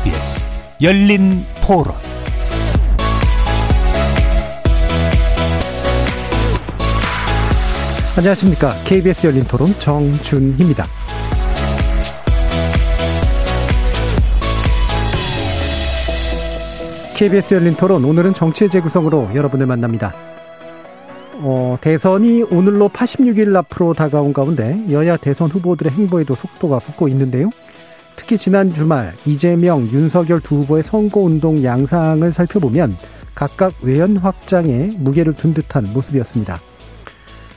KBS 열린 토론 안녕하십니까. KBS 열린 토론 정준희입니다. KBS 열린 토론 오늘은 정치의 재구성으로 여러분을 만납니다. 어, 대선이 오늘로 86일 앞으로 다가온 가운데 여야 대선 후보들의 행보에도 속도가 붙고 있는데요. 특히 지난 주말 이재명, 윤석열 두 후보의 선거운동 양상을 살펴보면 각각 외연 확장에 무게를 둔 듯한 모습이었습니다.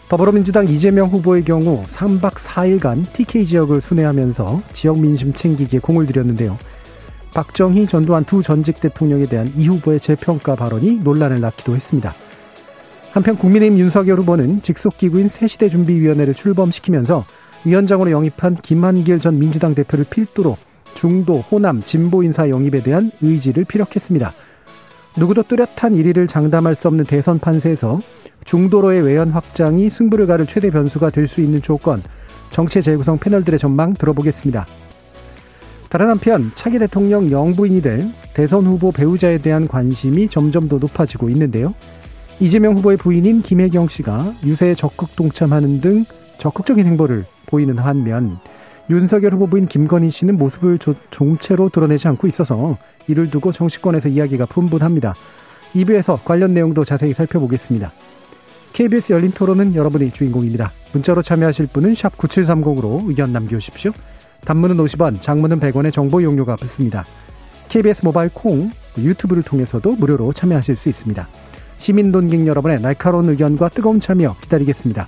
더불어민주당 이재명 후보의 경우 3박 4일간 TK 지역을 순회하면서 지역 민심 챙기기에 공을 들였는데요. 박정희, 전두환 두 전직 대통령에 대한 이 후보의 재평가 발언이 논란을 낳기도 했습니다. 한편 국민의힘 윤석열 후보는 직속기구인 새시대 준비위원회를 출범시키면서 위원장으로 영입한 김한길 전 민주당 대표를 필두로 중도, 호남, 진보 인사 영입에 대한 의지를 피력했습니다. 누구도 뚜렷한 1위를 장담할 수 없는 대선 판세에서 중도로의 외연 확장이 승부를 가를 최대 변수가 될 수 있는 조건, 정치 재구성 패널들의 전망 들어보겠습니다. 다른 한편 차기 대통령 영부인이 될 대선 후보 배우자에 대한 관심이 점점 더 높아지고 있는데요. 이재명 후보의 부인인 김혜경 씨가 유세에 적극 동참하는 등 적극적인 행보를 보이는 한면 윤석열 후보 부인 김건희 씨는 모습을 종체로 드러내지 않고 있어서 이를 두고 정치권에서 이야기가 분분합니다. 2부에서 관련 내용도 자세히 살펴보겠습니다. KBS 열린 토론은 여러분의 주인공입니다. 문자로 참여하실 분은 9730으로 의견 남겨주십시오. 단문은 50원, 장문은 100원의 정보 용료가 붙습니다. KBS 모바일 콩, 유튜브를 통해서도 무료로 참여하실 수 있습니다. 시민 논객 여러분의 날카로운 의견과 뜨거운 참여 기다리겠습니다.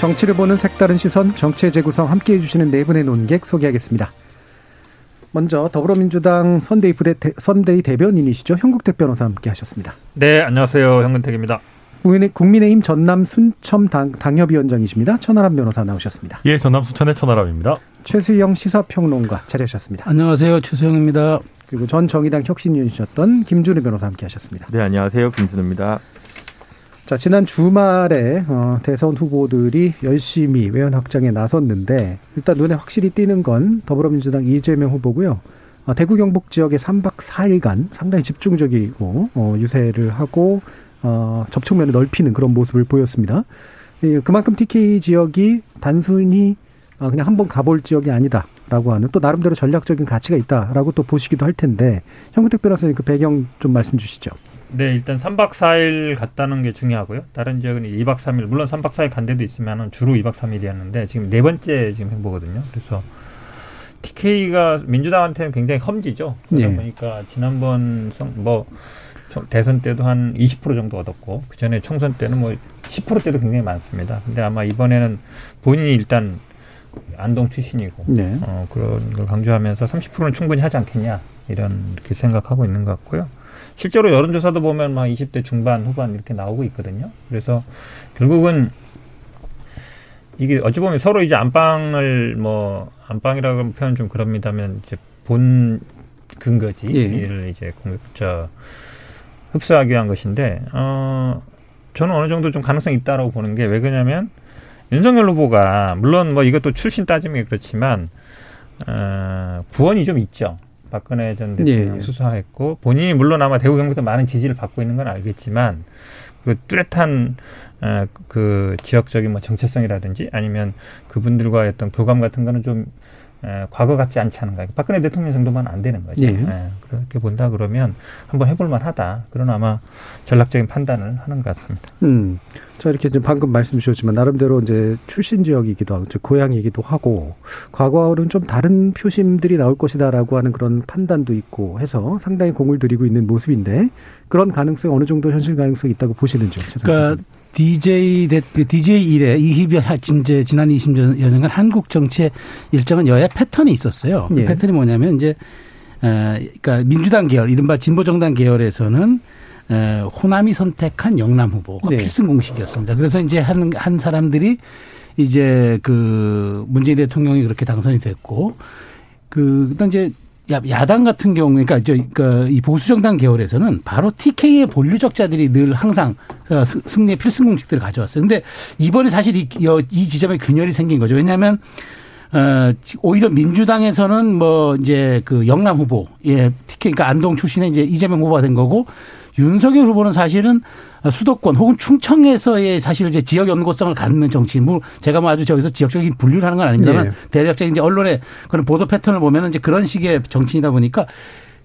정치를 보는 색다른 시선, 정치의 재구성 함께 해 주시는 네 분의 논객 소개하겠습니다. 먼저 더불어민주당 선대위 부대 선대위 대변인이시죠 현국택 변호사 함께 하셨습니다. 네, 안녕하세요. 현근택입니다. 국민의힘 전남 순천 당, 당협위원장이십니다. 천하람 변호사 나오셨습니다. 예, 전남 순천의 천하람입니다. 최수영 시사평론가 자리하셨습니다. 안녕하세요. 최수영입니다. 그리고 전 정의당 혁신위원이셨던 김준우 변호사 함께 하셨습니다. 네, 안녕하세요. 김준우입니다. 자, 지난 주말에 어, 대선 후보들이 열심히 외연 확장에 나섰는데 일단 눈에 확실히 띄는 건 더불어민주당 이재명 후보고요. 어, 대구 경북 지역에 3박 4일간 상당히 집중적이고 어, 유세를 하고 어, 접촉면을 넓히는 그런 모습을 보였습니다. 예, 그만큼 TK 지역이 단순히 어, 그냥 한번 가볼 지역이 아니다라고 하는 또 나름대로 전략적인 가치가 있다라고 또 보시기도 할 텐데 현근택 변호사님 그 배경 좀 말씀 주시죠. 네, 일단 3박 4일 갔다는 게 중요하고요. 다른 지역은 2박 3일, 물론 3박 4일 간 데도 있으면은 주로 2박 3일이었는데 지금 네 번째 지금 행보거든요. 그래서 TK가 민주당한테는 굉장히 험지죠. 그러다 네. 보니까 지난번 성, 뭐 대선 때도 한 20% 정도 얻었고 그 전에 총선 때는 뭐 10%대도 굉장히 많습니다. 근데 아마 이번에는 본인이 일단 안동 출신이고 네. 어, 그런 걸 강조하면서 30%는 충분히 하지 않겠냐 이런 이렇게 생각하고 있는 것 같고요. 실제로 여론조사도 보면 막 20대 중반 후반 이렇게 나오고 있거든요. 그래서 결국은 이게 어찌 보면 서로 이제 안방을 뭐 안방이라고 표현 좀 그럽니다면 이제 본 근거지를 예. 이제 공격자 흡수하기 위한 것인데 어 저는 어느 정도 좀 가능성이 있다라고 보는 게 왜 그러냐면 윤석열 후보가 물론 뭐 이것도 출신 따지면 그렇지만 어 구원이 좀 있죠. 박근혜 전 대통령 예. 수사했고 본인이 물론 아마 대구 경북도 많은 지지를 받고 있는 건 알겠지만 그 뚜렷한 어, 그 지역적인 뭐 정체성이라든지 아니면 그분들과의 어떤 교감 같은 거는 좀 에, 과거 같지 않지 않은가. 박근혜 대통령 정도만 안 되는 거죠. 예. 에, 그렇게 본다 그러면 한번 해볼 만하다. 그런 아마 전략적인 판단을 하는 것 같습니다. 음. 자, 이렇게 좀 방금 말씀 주셨지만 나름대로 이제 출신 지역이기도 하고, 즉 고향이기도 하고, 과거와는 좀 다른 표심들이 나올 것이다라고 하는 그런 판단도 있고 해서 상당히 공을 들이고 있는 모습인데 그런 가능성이 어느 정도 현실 가능성이 있다고 보시는지요? 그러니까 DJ 그 DJ 일에 20여 이제 지난 20여 년간 한국 정치의 일정한 여야 패턴이 있었어요. 그 예. 패턴이 뭐냐면 이제 에, 그러니까 민주당 계열, 이른바 진보정당 계열에서는 에, 호남이 선택한 영남 후보가 네. 필승 공식이었습니다. 그래서 이제 한, 한 사람들이 이제 그 문재인 대통령이 그렇게 당선이 됐고 그, 그 다음 이제 야- 야당 같은 경우, 그러니까 저, 그, 이 보수 정당 계열에서는 바로 TK의 본류적자들이 늘 항상 어, 스- 승리의 필승 공식들을 가져왔어요. 근데 이번에 사실 이, 여- 이 지점에 균열이 생긴 거죠. 왜냐하면 어, 지- 오히려 민주당에서는 뭐 이제 그 영남 후보, 예, TK, 그러니까 안동 출신의 이제 이재명 후보가 된 거고 윤석열 후보는 사실은 수도권 혹은 충청에서의 사실 이제 지역 연고성을 갖는 정치인, 뭐 제가 뭐 아주 저기서 지역적인 분류를 하는 건 아닙니다만 네. 대략적인 이제 언론의 그런 보도 패턴을 보면은 이제 그런 식의 정치이다 보니까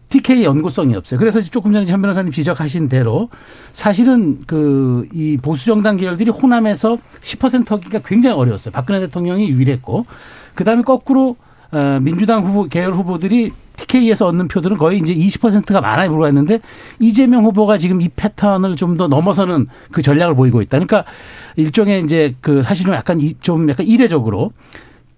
TK 연구성이 없어요. 그래서 조금 전에 현 변호사님 지적하신 대로 사실은 그 이 보수 정당 계열들이 호남에서 10%기가 굉장히 어려웠어요. 박근혜 대통령이 유일했고 그다음에 거꾸로 어, 민주당 후보 계열 후보들이 TK에서 얻는 표들은 거의 이제 20%가 많아에 불과했는데 이재명 후보가 지금 이 패턴을 좀 더 넘어서는 그 전략을 보이고 있다. 그러니까 일종의 이제 그 사실 좀 약간 이- 좀 약간 이례적으로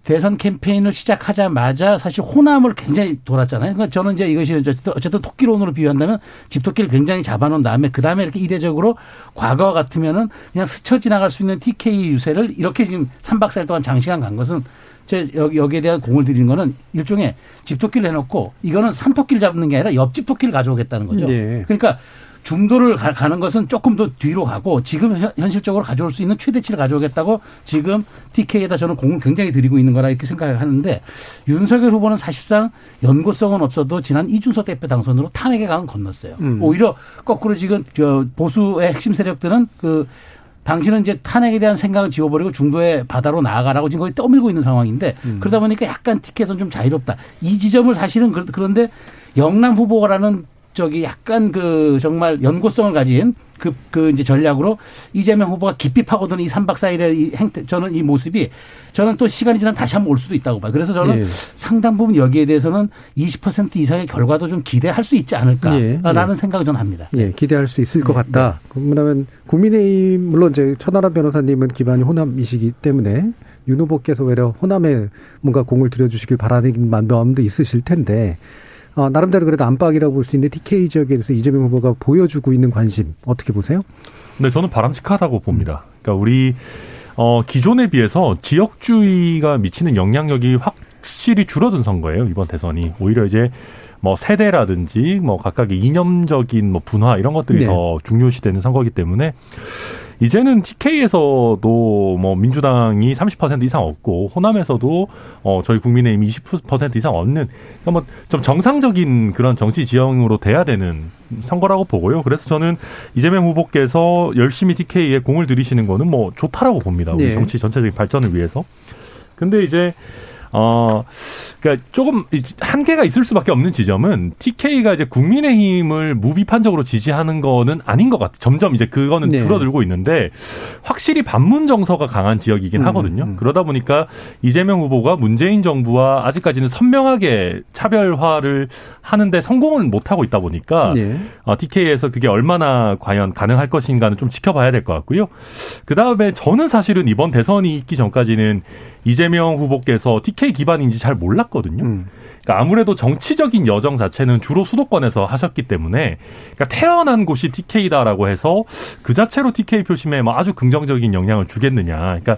대선 캠페인을 시작하자마자 사실 호남을 굉장히 돌았잖아요. 그러니까 저는 이제 이것이 어쨌든, 토끼론으로 비유한다면 집토끼를 굉장히 잡아놓은 다음에 그 다음에 이렇게 이례적으로 과거와 같으면은 그냥 스쳐 지나갈 수 있는 TK 유세를 이렇게 지금 3박 4일 동안 장시간 간 것은 제 여- 여기에 대한 공을 들이는 거는 일종의 집토끼를 해놓고 이거는 산토끼를 잡는 게 아니라 옆집 토끼를 가져오겠다는 거죠. 네. 그러니까 중도를 가- 가는 것은 조금 더 뒤로 가고 지금 현- 현실적으로 가져올 수 있는 최대치를 가져오겠다고 지금 TK에다 저는 공을 굉장히 들이고 있는 거라 이렇게 생각을 하는데 윤석열 후보는 사실상 연고성은 없어도 지난 이준석 대표 당선으로 탄핵의 강은 건넜어요. 음. 오히려 거꾸로 지금 저 보수의 핵심 세력들은 그 당신은 이제 탄핵에 대한 생각을 지워버리고 중도의 바다로 나아가라고 지금 거의 떠밀고 있는 상황인데 그러다 보니까 약간 티켓은 좀 자유롭다. 이 지점을 사실은 그런- 그런데 영남 후보라는 저기 약간 그 정말 연고성을 가진 그, 그 이제 전략으로 이재명 후보가 깊이 파고드는 이 3박 4일의 이 행태, 저는 이 모습이 저는 또 시간이 지나면 다시 한번 올 수도 있다고 봐요. 그래서 저는 예. 상당 부분 여기에 대해서는 20% 이상의 결과도 좀 기대할 수 있지 않을까라는 예, 예. 생각을 저는 합니다. 예, 기대할 수 있을 것 네, 같다. 그러면 국민의힘 물론 이제 천하람 변호사님은 기반이 호남이시기 때문에 윤 후보께서 오히려 호남에 뭔가 공을 들여주시길 바라는 마음도 있으실 텐데 어, 나름대로 그래도 안팎이라고 볼 수 있는 TK 지역에 대해서 이재명 후보가 보여주고 있는 관심 어떻게 보세요? 네, 저는 바람직하다고 봅니다. 그러니까 우리 어, 기존에 비해서 지역주의가 미치는 영향력이 확실히 줄어든 선거예요. 이번 대선이 오히려 이제 뭐 세대라든지 뭐 각각의 이념적인 뭐 분화 이런 것들이 네. 더 중요시되는 선거이기 때문에 이제는 TK에서도 뭐 민주당이 30% 이상 얻고 호남에서도 어 저희 국민의힘이 20% 이상 얻는 그러니까 뭐 좀 정상적인 그런 정치 지형으로 돼야 되는 선거라고 보고요. 그래서 저는 이재명 후보께서 열심히 TK에 공을 들이시는 거는 뭐 좋다라고 봅니다. 우리 네. 정치 전체적인 발전을 위해서. 근데 이제 어, 그러니까 조금 한계가 있을 수밖에 없는 지점은 TK가 이제 국민의힘을 무비판적으로 지지하는 거는 아닌 것 같아. 점점 이제 그거는 네. 줄어들고 있는데 확실히 반문 정서가 강한 지역이긴 음, 하거든요. 음. 그러다 보니까 이재명 후보가 문재인 정부와 아직까지는 선명하게 차별화를 하는데 성공은 못 하고 있다 보니까 예. 어, TK에서 그게 얼마나 과연 가능할 것인가는 좀 지켜봐야 될 것 같고요. 그 다음에 저는 사실은 이번 대선이 있기 전까지는 이재명 후보께서 TK 기반인지 잘 몰랐거든요. 음. 그러니까 아무래도 정치적인 여정 자체는 주로 수도권에서 하셨기 때문에 그러니까 태어난 곳이 TK다라고 해서 그 자체로 TK 표심에 뭐 아주 긍정적인 영향을 주겠느냐. 그러니까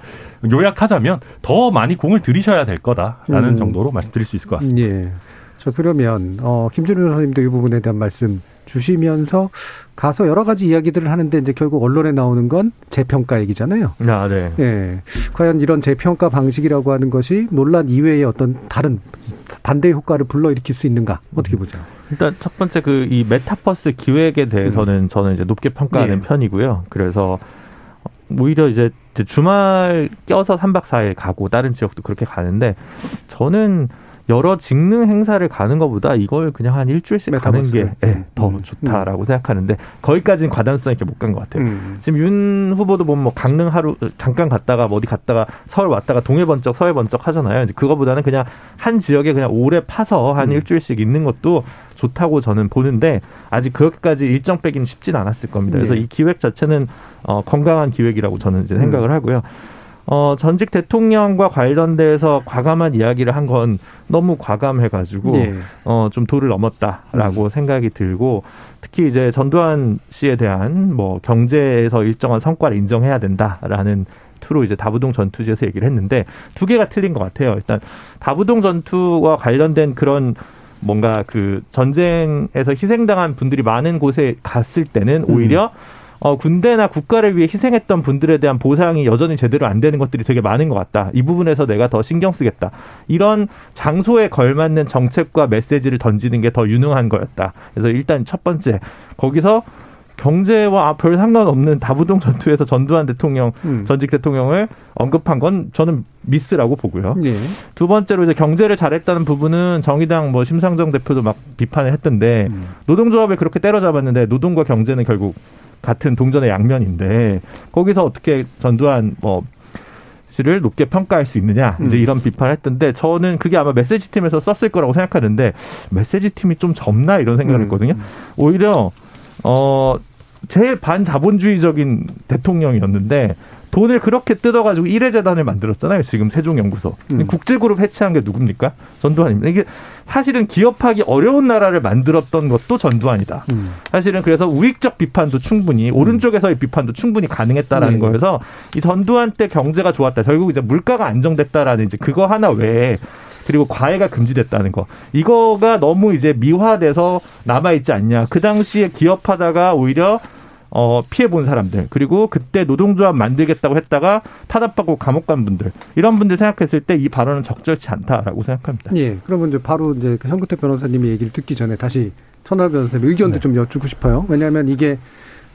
요약하자면 더 많이 공을 들이셔야 될 거다라는 음. 정도로 말씀드릴 수 있을 것 같습니다. 예. 자, 그러면, 어, 김준우 변호사님도 이 부분에 대한 말씀 주시면서 가서 여러 가지 이야기들을 하는데 이제 결국 언론에 나오는 건 재평가 얘기잖아요. 아, 네. 예. 과연 이런 재평가 방식이라고 하는 것이 논란 이외의 어떤 다른 반대 효과를 불러일으킬 수 있는가? 어떻게 보세요? 일단 첫 번째 그 이 메타버스 기획에 대해서는 저는 이제 높게 평가하는 예. 편이고요. 그래서 오히려 이제 주말 껴서 3박 4일 가고 다른 지역도 그렇게 가는데 저는 여러 직능 행사를 가는 것보다 이걸 그냥 한 일주일씩 메타버스. 가는 게 예, 더 음. 좋다라고 생각하는데 거기까지는 과단성 있게 못 간 것 같아요. 음. 지금 윤 후보도 보면 뭐 강릉 하루 잠깐 갔다가 뭐 어디 갔다가 서울 왔다가 동해 번쩍 서해 번쩍 하잖아요. 이제 그거보다는 그냥 한 지역에 그냥 오래 파서 한 음. 일주일씩 있는 것도 좋다고 저는 보는데 아직 그렇게까지 일정 빼기는 쉽진 않았을 겁니다. 그래서 네. 이 기획 자체는 어, 건강한 기획이라고 저는 이제 생각을 하고요. 어, 전직 대통령과 관련돼서 과감한 이야기를 한 건 너무 과감해가지고, 예. 어, 좀 도를 넘었다라고 생각이 들고, 특히 이제 전두환 씨에 대한 뭐 경제에서 일정한 성과를 인정해야 된다라는 투로 이제 다부동 전투지에서 얘기를 했는데 두 개가 틀린 것 같아요. 일단 다부동 전투와 관련된 그런 뭔가 그 전쟁에서 희생당한 분들이 많은 곳에 갔을 때는 오히려 어, 군대나 국가를 위해 희생했던 분들에 대한 보상이 여전히 제대로 안 되는 것들이 되게 많은 것 같다. 이 부분에서 내가 더 신경 쓰겠다. 이런 장소에 걸맞는 정책과 메시지를 던지는 게 더 유능한 거였다. 그래서 일단 첫 번째 거기서 경제와 별 상관없는 다부동 전투에서 전두환 대통령 음. 전직 대통령을 언급한 건 저는 미스라고 보고요. 예. 두 번째로 이제 경제를 잘했다는 부분은 정의당 뭐 심상정 대표도 막 비판을 했던데 음. 노동조합을 그렇게 때려잡았는데 노동과 경제는 결국 같은 동전의 양면인데 거기서 어떻게 전두환 뭐 씨를 높게 평가할 수 있느냐 이제 음. 이런 비판을 했던데 저는 그게 아마 메시지 팀에서 썼을 거라고 생각하는데 메시지 팀이 좀 접나 이런 생각을 음. 했거든요. 오히려 어 제일 반자본주의적인 대통령이었는데 돈을 그렇게 뜯어가지고 일회재단을 만들었잖아요. 지금 세종연구소. 음. 국제그룹 해체한 게 누굽니까? 전두환입니다. 이게 사실은 기업하기 어려운 나라를 만들었던 것도 전두환이다. 음. 사실은 그래서 우익적 비판도 충분히 오른쪽에서의 비판도 충분히 가능했다라는 네. 거여서 이 전두환 때 경제가 좋았다. 결국 이제 물가가 안정됐다라는 이제 그거 하나 외에 그리고 과외가 금지됐다는 거. 이거가 너무 이제 미화돼서 남아 있지 않냐. 그 당시에 기업하다가 오히려 어, 피해 본 사람들, 그리고 그때 노동조합 만들겠다고 했다가 타답받고 감옥 간 분들, 이런 분들 생각했을 때 이 발언은 적절치 않다라고 생각합니다. 예. 그러면 이제 바로 이제 그 현근택 변호사님의 얘기를 듣기 전에 다시 천하람 변호사님 의견도 네. 좀 여쭙고 싶어요. 왜냐하면 이게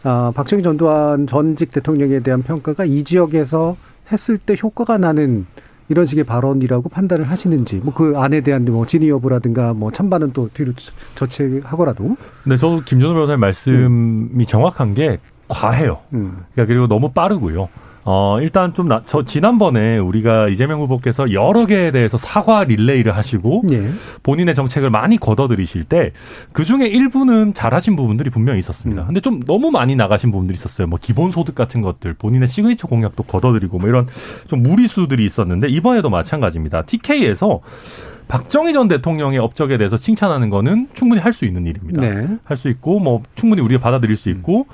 아, 박정희 전두환 전직 대통령에 대한 평가가 이 지역에서 했을 때 효과가 나는 이런 식의 발언이라고 판단을 하시는지, 뭐 그 안에 대한 뭐 진위 여부라든가 뭐 찬반은 또 뒤로 저체하고라도, 근데 저도 김준호 변호사님 말씀이 정확한 게 과해요. 음, 그러니까 그리고 너무 빠르고요. 어, 일단 좀, 나, 저, 지난번에 우리가 이재명 후보께서 여러 개에 대해서 사과 릴레이를 하시고 예, 본인의 정책을 많이 걷어들이실 때 그 중에 일부는 잘하신 부분들이 분명히 있었습니다. 음. 근데 좀 너무 많이 나가신 부분들이 있었어요. 뭐 기본소득 같은 것들, 본인의 시그니처 공약도 거둬들이고 뭐 이런 좀 무리수들이 있었는데 이번에도 마찬가지입니다. TK에서 박정희 전 대통령의 업적에 대해서 칭찬하는 거는 충분히 할 수 있는 일입니다. 네, 할수 있고 뭐 충분히 우리가 받아들일 수 있고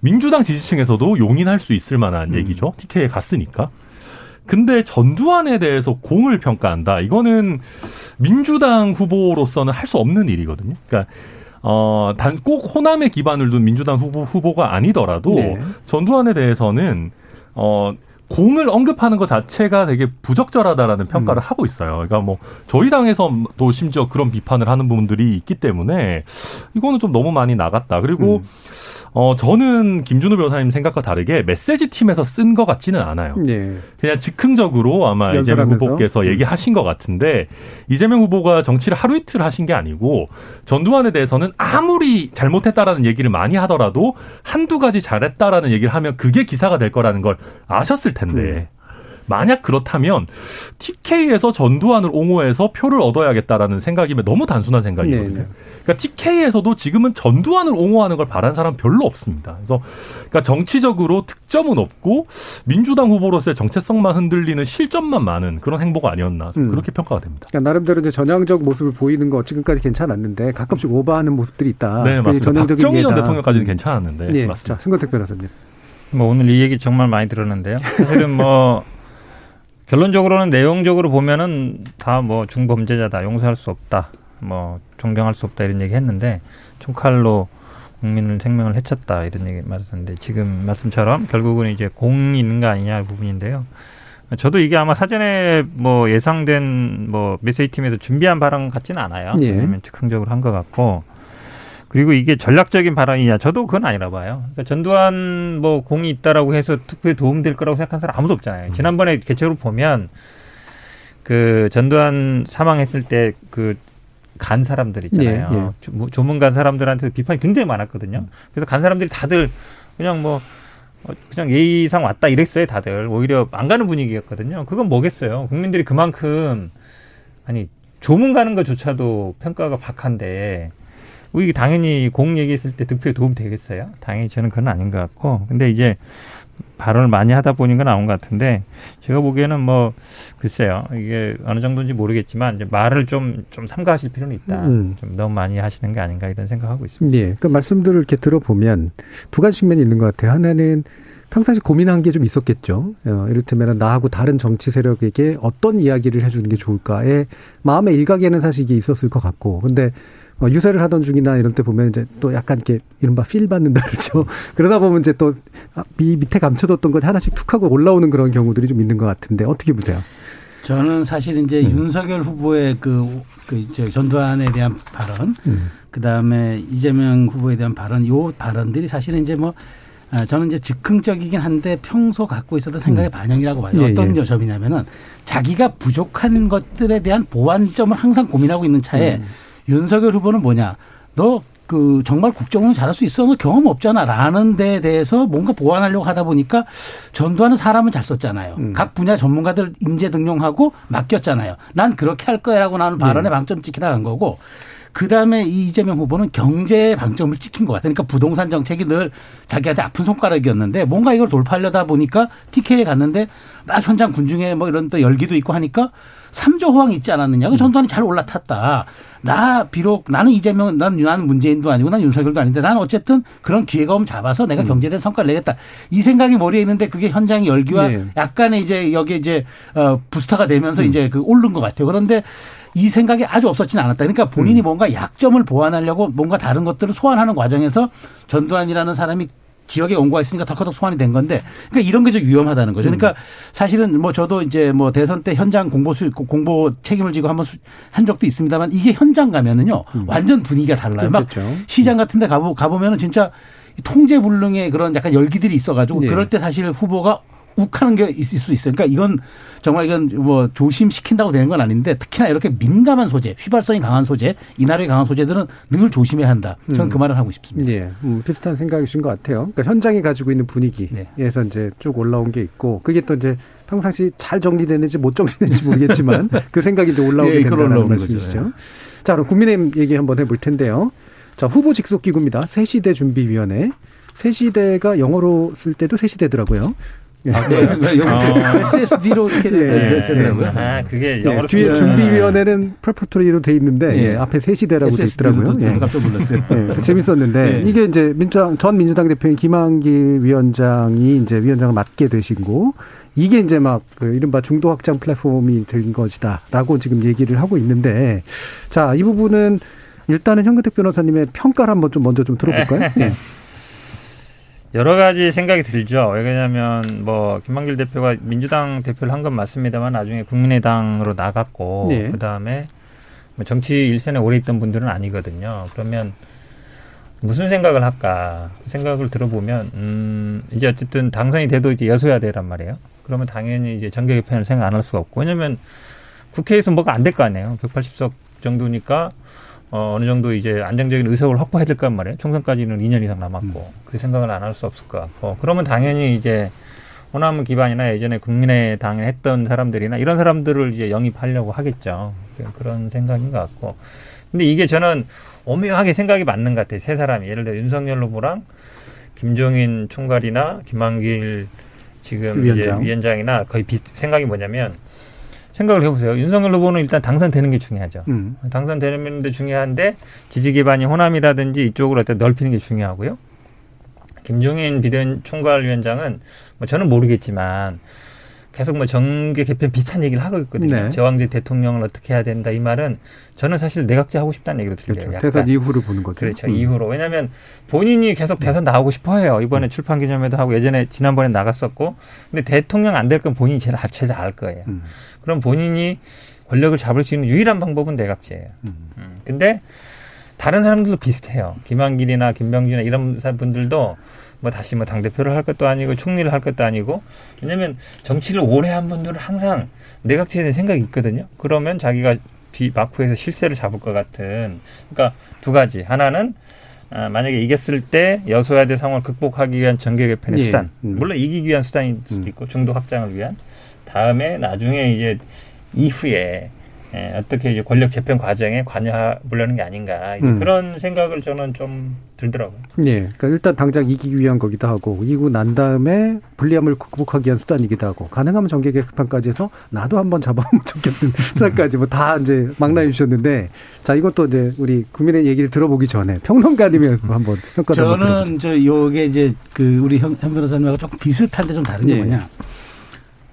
민주당 지지층에서도 용인할 수 있을 만한 음. 얘기죠. TK에 갔으니까. 근데 전두환에 대해서 공을 평가한다. 이거는 민주당 후보로서는 할 수 없는 일이거든요. 그러니까 어, 단 꼭 호남에 기반을 둔 민주당 후보, 후보가 아니더라도 네. 전두환에 대해서는 어, 공을 언급하는 것 자체가 되게 부적절하다라는 평가를 음. 하고 있어요. 그러니까 뭐 저희 당에서도 심지어 그런 비판을 하는 부분들이 있기 때문에 이거는 좀 너무 많이 나갔다. 그리고 음. 어 저는 김준호 변호사님 생각과 다르게 메시지 팀에서 쓴 것 같지는 않아요. 예, 그냥 즉흥적으로 아마 이재명 연설하면서? 후보께서 음. 얘기하신 것 같은데 이재명 후보가 정치를 하루 이틀 하신 게 아니고 전두환에 대해서는 아무리 잘못했다라는 얘기를 많이 하더라도 한두 가지 잘했다라는 얘기를 하면 그게 기사가 될 거라는 걸 아셨을 텐데 음. 만약 그렇다면 TK에서 전두환을 옹호해서 표를 얻어야겠다라는 생각이면 너무 단순한 생각이거든요. 네, 네. 그러니까 TK에서도 지금은 전두환을 옹호하는 걸 바란 사람 별로 없습니다. 그래서 그러니까 정치적으로 득점은 없고 민주당 후보로서의 정체성만 흔들리는 실점만 많은 그런 행보가 아니었나 좀 음. 그렇게 평가가 됩니다. 그러니까 나름대로 이제 전향적 모습을 보이는 거 지금까지 괜찮았는데 가끔씩 오버하는 모습들이 있다. 네 그게 맞습니다. 전형적인 박정희 전. 대통령까지는 음. 괜찮았는데 예, 맞습니다. 자, 신건택 변호사님. 뭐 오늘 이 얘기 정말 많이 들었는데요. 사실은 뭐 결론적으로는 내용적으로 보면은 다 뭐 중범죄자다, 용서할 수 없다, 뭐 존경할 수 없다 이런 얘기 했는데 총칼로 국민의 생명을 해쳤다 이런 얘기 말했었는데 지금 말씀처럼 결국은 이제 공이 있는 거 아니냐 부분인데요. 저도 이게 아마 사전에 뭐 예상된 뭐 메시지 팀에서 준비한 발언 같지는 않아요. 예. 왜냐면 즉흥적으로 한 것 같고 그리고 이게 전략적인 발언이냐 저도 그건 아니라 봐요. 그러니까 전두환 뭐 공이 있다라고 해서 투표에 도움될 거라고 생각하는 사람 아무도 없잖아요. 지난번에 개최로 보면 그 전두환 사망했을 때그 간 사람들 있잖아요. 예, 예. 조- 뭐 조문 간 사람들한테 비판이 굉장히 많았거든요. 그래서 간 사람들이 다들 그냥 뭐 어, 그냥 예의상 왔다 이랬어요 다들 오히려 안 가는 분위기였거든요. 그건 뭐겠어요. 국민들이 그만큼 아니 조문 가는 것조차도 평가가 박한데 우리 당연히 공 얘기했을 때 득표에 도움 되겠어요? 당연히 저는 그건 아닌 것 같고 근데 이제 발언을 많이 하다 보니까 나온 것 같은데 제가 보기에는 뭐 글쎄요 이게 어느 정도인지 모르겠지만 이제 말을 좀좀 삼가하실 필요는 있다. 음. 좀 너무 많이 하시는 게 아닌가 이런 생각하고 있습니다. 예. 그 말씀들을 이렇게 들어보면 두 가지 측면이 있는 것 같아요. 하나는 평상시 고민한 게 좀 있었겠죠. 어, 이를테면 나하고 다른 정치 세력에게 어떤 이야기를 해주는 게 좋을까에 마음의 일각에는 사실 이게 있었을 것 같고. 근데 어, 유세를 하던 중이나 이럴 때 보면 이제 또 약간 이렇게 이른바 필 받는다 그러죠. 그러다 보면 이제 또 아, 미, 밑에 감춰뒀던 것 하나씩 툭 하고 올라오는 그런 경우들이 좀 있는 것 같은데 어떻게 보세요? 저는 사실 이제 음. 윤석열 후보의 그, 그, 저 전두환에 대한 발언, 음. 그 다음에 이재명 후보에 대한 발언, 요 발언들이 사실은 이제 뭐, 아, 저는 이제 즉흥적이긴 한데 평소 갖고 있었던 생각의 반영이라고 봐요. 예, 어떤 예. 점이냐면은 자기가 부족한 것들에 대한 보완점을 항상 고민하고 있는 차에 음. 윤석열 후보는 뭐냐. 너 그 정말 국정운영 잘할 수 있어? 너 경험 없잖아. 라는 데에 대해서 뭔가 보완하려고 하다 보니까 전두환은 사람은 잘 썼잖아요. 음. 각 분야 전문가들 인재 등용하고 맡겼잖아요. 난 그렇게 할 거야라고 나는 발언에 방점 찍히 나간 거고 그 다음에 이재명 후보는 경제에 방점을 찍힌 것 같아요. 그러니까 부동산 정책이 늘 자기한테 아픈 손가락이었는데 뭔가 이걸 돌파하려다 보니까 TK에 갔는데 막 현장 군중에 뭐 이런 또 열기도 있고 하니까 삼조 호황이 있지 않았느냐. 그 전두환이 잘 올라탔다. 나 비록 나는 이재명, 난, 나는 문재인도 아니고 난 윤석열도 아닌데 나는 어쨌든 그런 기회가 잡아서 내가 경제에 대한 성과를 내겠다. 이 생각이 머리에 있는데 그게 현장의 열기와 네. 약간의 이제 여기에 이제 어 부스터가 되면서 이제 그 오른 것 같아요. 그런데 이 생각이 아주 없었지는 않았다. 그러니까 본인이 뭔가 약점을 보완하려고 뭔가 다른 것들을 소환하는 과정에서 전두환이라는 사람이 지역에 온거가 있으니까 덜커덕 소환이 된 건데 그러니까 이런 게 좀 위험하다는 거죠. 그러니까 사실은 뭐 저도 이제 뭐 대선 때 현장 공보 수 공보 책임을 지고 한번 수- 한 적도 있습니다만 이게 현장 가면은요 완전 분위기가 달라요. 막 그렇겠죠. 시장 같은 데 가보, 가보면은 진짜 통제불능의 그런 약간 열기들이 있어가지고 예. 그럴 때 사실 후보가 욱하는 게 있을 수 있어요. 그러니까 이건 정말 이건 뭐 조심시킨다고 되는 건 아닌데 특히나 이렇게 민감한 소재, 휘발성이 강한 소재, 이날의 강한 소재들은 늘 조심해야 한다. 저는 그 말을 하고 싶습니다. 예, 음, 비슷한 생각이신 것 같아요. 그러니까 현장이 가지고 있는 네. 분위기에서 이제 쭉 올라온 게 있고, 그게 또 이제 평상시 잘 정리되는지 못 정리되는지 모르겠지만 그 생각이 이제 올라오게 예, 된다는 말씀이시죠. 거죠. 자, 그럼 국민의힘 얘기 한번 해볼 텐데요. 자, 후보 직속 기구입니다. 새시대 준비위원회. 새시대가 영어로 쓸 때도 새시대더라고요. 예. 아, 네. 어. SSD로 이렇게 예, 되더라고요. 아 그게 예, 영어로 뒤에 준비위원회는 프레퍼토리로 돼 있는데 예. 예, 앞에 새시대라고 돼 있더라고요. 예. 깜짝 놀랐어요. 예, 재밌었는데 예. 이게 이제 민주당 전 민주당 대표인 김한길 위원장이 이제 위원장을 맡게 되시고 이게 이제 막 그 이른바 중도 확장 플랫폼이 된 것이다라고 지금 얘기를 하고 있는데 자 이 부분은 일단은 현근택 변호사님의 평가를 한번 좀 먼저 좀 들어볼까요? 예. 여러 가지 생각이 들죠. 왜냐하면 뭐 김만길 대표가 민주당 대표를 한 건 맞습니다만 나중에 국민의당으로 나갔고 네. 그 다음에 뭐 정치 일선에 오래 있던 분들은 아니거든요. 그러면 무슨 생각을 할까 생각을 들어보면 음 이제 어쨌든 당선이 돼도 이제 여소야대란 말이에요. 그러면 당연히 이제 정계 개편을 생각 안 할 수가 없고 왜냐면 국회에서 뭐가 안 될 거 아니에요. 180석 정도니까 어, 어느 정도 이제 안정적인 의석을 확보해야 될 거란 말이에요. 총선까지는 2년 이상 남았고 그 생각을 안 할 수 없을 것 같고 그러면 당연히 이제 호남 기반이나 예전에 국민의당에 했던 사람들이나 이런 사람들을 이제 영입하려고 하겠죠. 그런 생각인 것 같고 근데 이게 저는 오묘하게 생각이 맞는 것 같아요. 세 사람이 예를 들어 윤석열 후보랑 김종인 총괄이나 김한길 지금 위원장. 이제 위원장이나 거의 비, 생각이 뭐냐면 생각을 해보세요. 윤석열 후보는 일단 당선되는 게 중요하죠. 음. 당선되는 데 중요한데 지지 기반이 호남이라든지 이쪽으로 넓히는 게 중요하고요. 김종인 비대위 총괄위원장은 뭐 저는 모르겠지만 계속 뭐 정계 개편 비슷한 얘기를 하고 있거든요. 네. 저왕제 대통령을 어떻게 해야 된다 이 말은 저는 사실 내각제 하고 싶다는 얘기로 들려요. 그렇죠. 대선 이후를 보는 거죠. 그렇죠. 음. 이후로. 왜냐하면 본인이 계속 대선 나오고 싶어 해요. 이번에 출판 기념회도 하고 예전에 지난번에 나갔었고. 근데 대통령 안 될 건 본인이 제일 제일 알 거예요. 음. 그럼 본인이 권력을 잡을 수 있는 유일한 방법은 내각제예요. 음. 음. 근데 다른 사람들도 비슷해요. 김한길이나 김병준이나 이런 사- 분들도 뭐 다시 뭐 당 대표를 할 것도 아니고 총리를 할 것도 아니고 왜냐면 정치를 오래 한 분들은 항상 내각제에 대한 생각이 있거든요. 그러면 자기가 뒤 마쿠에서 실세를 잡을 것 같은 그러니까 두 가지. 하나는 아, 만약에 이겼을 때 여소야대 상황을 극복하기 위한 정계 개편의 예. 수단. 음. 물론 이기기 위한 수단일 수도 음. 있고 중도 확장을 위한. 다음에 나중에 이제 이후에 예, 어떻게 이제 권력 재편 과정에 관여하려는 게 아닌가 이제 음. 그런 생각을 저는 좀 들더라고요. 예. 그러니까 일단 당장 이기기 위한 거기도 하고 이기고 난 다음에 불리함을 극복하기 위한 수단이기도 하고 가능하면 정계 개편까지 해서 나도 한번 잡아보면 좋겠는 수단까지 뭐 다 이제 망라해 주셨는데 자 이것도 이제 우리 국민의 얘기를 들어보기 전에 평론가님의 한번 평가 좀 한번 들어보죠. 저는 저 요게 이제 그 우리 현, 현 변호사님하고 조금 비슷한데 좀 다른 게 예. 뭐냐.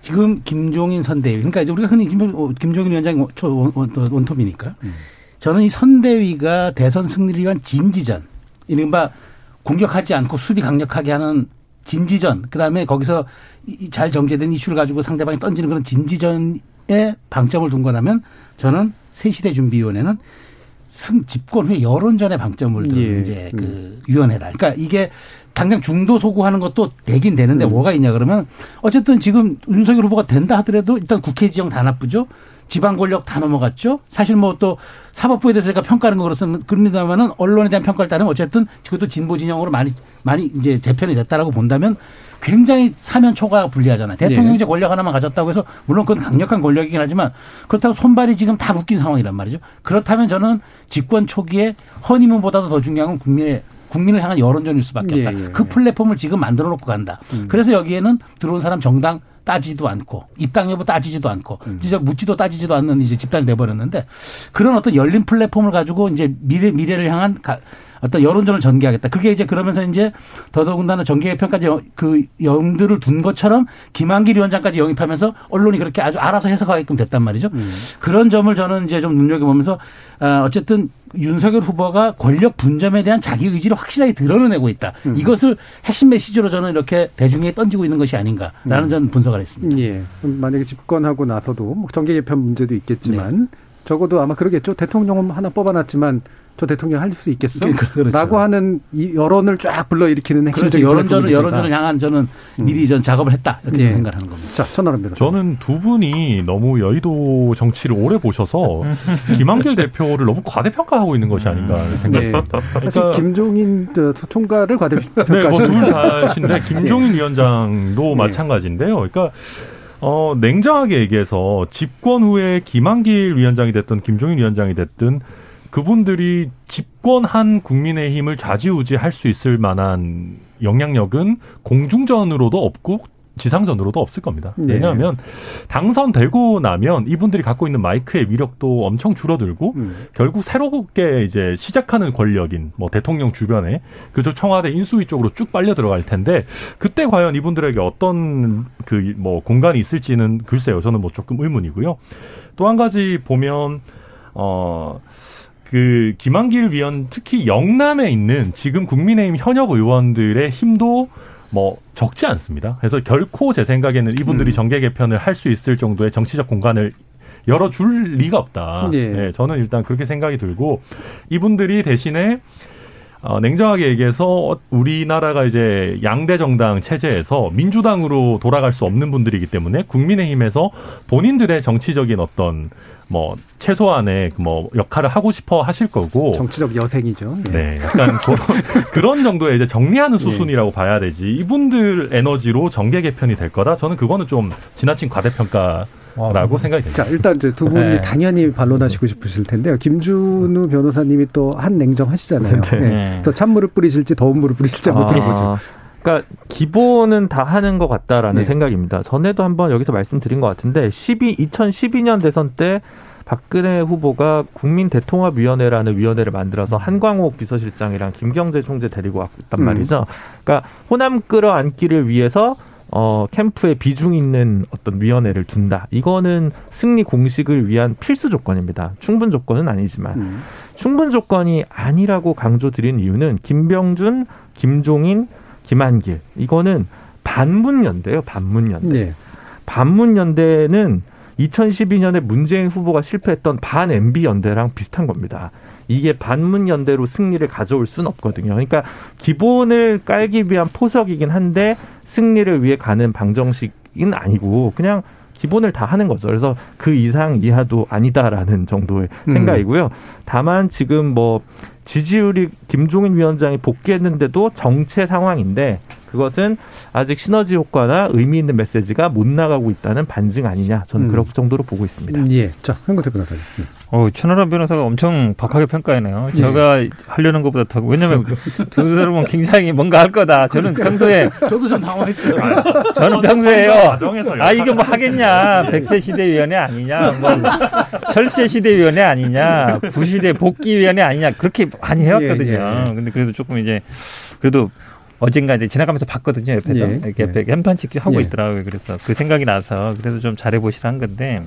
지금 김종인 선대위 그러니까 이제 우리가 흔히 김- 어, 김종인 위원장이 원- 원톱이니까. 저는 이 선대위가 대선 승리를 위한 진지전 이른바 공격하지 않고 수비 강력하게 하는 진지전 그다음에 거기서 이- 이잘 정제된 이슈를 가지고 상대방이 던지는 그런 진지전에 방점을 둔 거라면 저는 새시대 준비위원회는 승 집권 후에 여론전에 방점을 둔 예. 이제 그 위원회다. 그러니까 이게 당장 중도 소구하는 것도 되긴 되는데 음. 뭐가 있냐 그러면 어쨌든 지금 윤석열 후보가 된다 하더라도 일단 국회 지형 다 나쁘죠. 지방 권력 다 넘어갔죠. 사실 뭐 또 사법부에 대해서 제가 평가하는 거 그렇습니다. 그럽니다만은 언론에 대한 평가를 따르면 어쨌든 그것도 진보 진영으로 많이 많이 이제 재편이 됐다라고 본다면 굉장히 사면 초가 불리하잖아요. 대통령 예. 권력 하나만 가졌다고 해서 물론 그건 강력한 권력이긴 하지만 그렇다고 손발이 지금 다 묶인 상황이란 말이죠. 그렇다면 저는 집권 초기에 허니문보다도 더 중요한 건 국민의 국민을 향한 여론전일 수밖에 예, 없다. 예, 그 예. 플랫폼을 지금 만들어 놓고 간다. 그래서 여기에는 들어온 사람 정당 따지지도 않고 입당 여부 따지지도 않고 진짜 묻지도 따지지도 않는 이제 집단이 돼 버렸는데 그런 어떤 열린 플랫폼을 가지고 이제 미래 미래를 향한 가- 어떤 여론전을 전개하겠다. 그게 이제 그러면서 이제 더더군다나 정계 개편까지 여- 그 염두를 둔 것처럼 김한길 위원장까지 영입하면서 언론이 그렇게 아주 알아서 해석하게끔 됐단 말이죠. 그런 점을 저는 이제 좀 눈여겨보면서 아, 어쨌든 윤석열 후보가 권력 분점에 대한 자기 의지를 확실하게 드러내고 있다. 이것을 핵심 메시지로 저는 이렇게 대중에 던지고 있는 것이 아닌가라는 저는 분석을 했습니다. 예. 만약에 집권하고 나서도 뭐 정계 개편 문제도 있겠지만 적어도 아마 그러겠죠. 대통령은 하나 뽑아놨지만 저 대통령 할 수 있겠어? 그러니까 그렇죠. 라고 하는 이 여론을 쫙 불러일으키는 그렇죠. 여론전을. 여론전을 향한 저는 미리 전 작업을 했다 이렇게 예. 생각하는 겁니다. 자, 천하람 변호사. 저는 두 분이 너무 여의도 정치를 오래 보셔서 김한길 대표를 너무 과대평가하고 있는 것이 아닌가 하는 생각이 네. 듭니다. 사실 그러니까 김종인 저 총괄을 네, 과대평가하시는 뭐둘 다신데 김종인 위원장도 마찬가지인데요. 그러니까 어, 냉정하게 얘기해서 집권 후에 김한길 위원장이 됐든 김종인 위원장이 됐든 그분들이 집권한 국민의 힘을 좌지우지할 수 있을 만한 영향력은 공중전으로도 없고 지상전으로도 없을 겁니다. 네. 왜냐하면 당선되고 나면 이분들이 갖고 있는 마이크의 위력도 엄청 줄어들고 음. 결국 새롭게 이제 시작하는 권력인 뭐 대통령 주변에 그저 청와대 인수위 쪽으로 쭉 빨려 들어갈 텐데 그때 과연 이분들에게 어떤 그 뭐 공간이 있을지는 글쎄요 저는 뭐 조금 의문이고요 또 한 가지 보면 어. 그 김한길 위원 특히 영남에 있는 지금 국민의힘 현역 의원들의 힘도 뭐 적지 않습니다. 그래서 결코 제 생각에는 이분들이 정계 개편을 할 수 있을 정도의 정치적 공간을 열어줄 리가 없다. 예. 네, 저는 일단 그렇게 생각이 들고 이분들이 대신에 어, 냉정하게 얘기해서 우리나라가 이제 양대 정당 체제에서 민주당으로 돌아갈 수 없는 분들이기 때문에 국민의힘에서 본인들의 정치적인 어떤 뭐 최소한의 뭐 역할을 하고 싶어 하실 거고 정치적 여생이죠. 예. 네, 약간 그런, 정도의 이제 정리하는 수순이라고 봐야 되지. 이분들 에너지로 정계 개편이 될 거라 저는 그거는 좀 지나친 과대평가 라고 생각이 됩니다. 자, 일단 이제 두 분이 네. 당연히 반론하시고 싶으실 텐데요. 김준우 변호사님이 또 한 냉정 하시잖아요. 네. 네. 또 찬물을 뿌리실지 더운 물을 뿌리실지 한번 들어보죠. 아, 그러니까 기본은 다 하는 것 같다라는 네. 생각입니다. 전에도 한번 여기서 말씀드린 것 같은데 12 2012년 대선 때 박근혜 후보가 국민 대통합위원회라는 위원회를 만들어서 한광옥 비서실장이랑 김경재 총재 데리고 왔단 음. 말이죠. 그러니까 호남 끌어안기를 위해서 어, 캠프에 비중 있는 어떤 위원회를 둔다. 이거는 승리 공식을 위한 필수 조건입니다. 충분 조건은 아니지만. 음. 충분 조건이 아니라고 강조드린 이유는 김병준, 김종인, 김한길 이거는 반문연대예요. 반문연대. 네. 반문연대는 2012년에 문재인 후보가 실패했던 반 MB 연대랑 비슷한 겁니다. 이게 반문연대로 승리를 가져올 수는 없거든요. 그러니까 기본을 깔기 위한 포석이긴 한데 승리를 위해 가는 방정식은 아니고 그냥 기본을 다 하는 거죠. 그래서 그 이상 이하도 아니다라는 정도의 음. 생각이고요. 다만 지금 뭐 지지율이 김종인 위원장이 복귀했는데도 정체 상황인데 그것은 아직 시너지 효과나 의미 있는 메시지가 못 나가고 있다는 반증 아니냐 저는 음. 그런 정도로 보고 있습니다. 예. 자, 한국 대 변호사님. 음. 어, 천하람 변호사가 엄청 박하게 평가하네요. 제가 하려는 것보다 더, 왜냐면 두 사람은 굉장히 뭔가 할 거다. 저는 평소에, 저도 좀 당황했어요. 저는 평소에요. 과정에서 아, 이게 뭐 하겠냐. 백세 시대 위원회 아니냐. 뭐, 철새 시대 위원회 아니냐. 구시대 복귀 위원회 아니냐. 그렇게 많이 해왔거든요. 예, 예. 근데 그래도 조금 이제, 그래도 어젠가 이제 지나가면서 봤거든요. 옆에서. 예, 이렇게 예. 옆에 한판씩 하고 예. 있더라고요. 그래서 그 생각이 나서 그래도 좀 잘해보시라는 건데,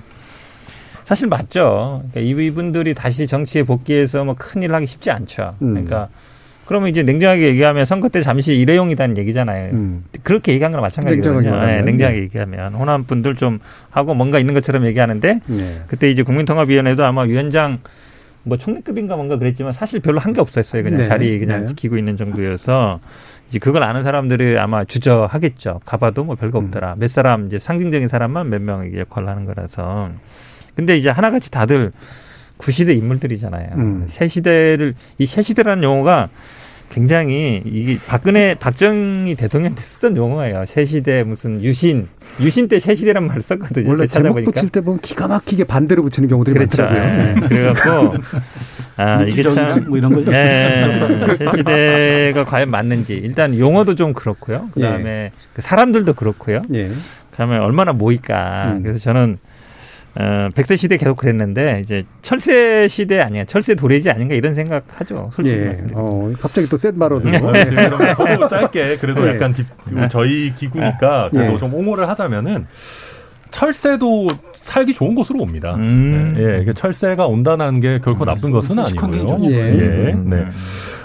사실 맞죠. 그러니까 이분들이 다시 정치에 복귀해서 뭐 큰일 하기 쉽지 않죠. 음. 그러니까 그러면 이제 냉정하게 얘기하면 선거 때 잠시 일회용이다는 얘기잖아요. 음. 그렇게 얘기한 거랑 마찬가지거든요. 네, 냉정하게 네. 얘기하면 호남 분들 좀 하고 뭔가 있는 것처럼 얘기하는데 예. 그때 이제 국민통합위원회도 아마 위원장 뭐 총리급인가 뭔가 그랬지만 사실 별로 한 게 없었어요. 그냥 네. 자리 그냥 네. 지키고 있는 정도여서 이제 그걸 아는 사람들이 아마 주저하겠죠. 가봐도 뭐 별거 음. 없더라. 몇 사람 이제 상징적인 사람만 몇 명 역할을 하는 거라서. 근데 이제 하나같이 다들 구시대 인물들이잖아요. 음. 새 시대를 이 새 시대라는 용어가 굉장히 이게 박근혜 박정희 대통령한테 쓰던 용어예요. 새 시대 무슨 유신 유신 때 새 시대란 말을 썼거든요. 원래 제가 제목 찾아보니까. 붙일 때 보면 기가 막히게 반대로 붙이는 경우들이 그렇죠. 많더라고요. 예. 그래갖고 아 이게 민주정당 참뭐 이런 거죠. 예, 새 시대가 과연 맞는지 일단 용어도 좀 그렇고요. 그다음에 그 사람들도 그렇고요. 예. 그다음에 얼마나 모일까. 음. 그래서 저는 어, 백세 시대 계속 그랬는데 이제 철새 시대 아니야, 철새 도래지 아닌가 이런 생각하죠. 솔직히 예. 어, 갑자기 또 센 발언을. 어, 지금 그러면 저도 짧게 그래도 예. 약간 딥, 저희 기구니까 예. 그래도 좀 옹호를 하자면은 철새도 살기 좋은 곳으로 옵니다. 음. 네, 예, 철새가 온다는 게 결코 나쁜 것은 솔직한 게 아니고요. 예. 예, 음. 네.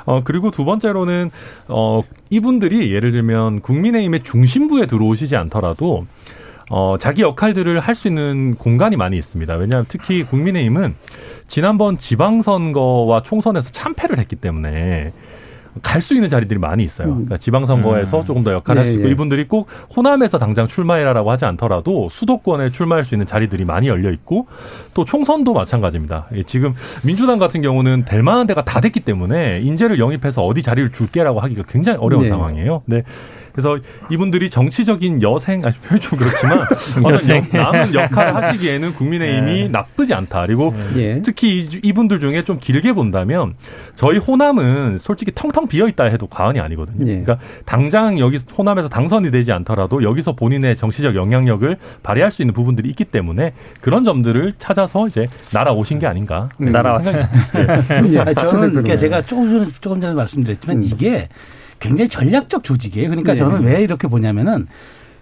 어, 그리고 두 번째로는, 어, 이분들이 예를 들면 국민의힘의 중심부에 들어오시지 않더라도, 어, 자기 역할들을 할 수 있는 공간이 많이 있습니다. 왜냐하면 특히 국민의힘은 지난번 지방선거와 총선에서 참패를 했기 때문에 갈수 있는 자리들이 많이 있어요. 음. 그러니까 지방선거에서 음. 조금 더 역할을 할수 예, 있고 예. 이분들이 꼭 호남에서 당장 출마해라라고 하지 않더라도 수도권에 출마할 수 있는 자리들이 많이 열려 있고 또 총선도 마찬가지입니다. 예, 지금 민주당 같은 경우는 될 만한 데가 다 됐기 때문에 인재를 영입해서 어디 자리를 줄게라고 하기가 굉장히 어려운 네. 상황이에요. 네. 그래서 이분들이 정치적인 여생, 아니 표현이 좀 그렇지만 여생. 역- 남은 역할을 하시기에는 국민의힘이 네. 나쁘지 않다. 그리고 예. 특히 이- 이분들 중에 좀 길게 본다면 저희 호남은 솔직히 텅텅 비어 있다 해도 과언이 아니거든요. 예. 그러니까 당장 여기 호남에서 당선이 되지 않더라도 여기서 본인의 정치적 영향력을 발휘할 수 있는 부분들이 있기 때문에 그런 점들을 찾아서 이제 날아오신 게 아닌가. 음. 날아왔어요. 예. 아니, 저는 박선생 그러니까. 제가 조금 전에, 조금 전에 말씀드렸지만 음. 이게 굉장히 전략적 조직이에요. 그러니까 네. 저는 왜 이렇게 보냐면은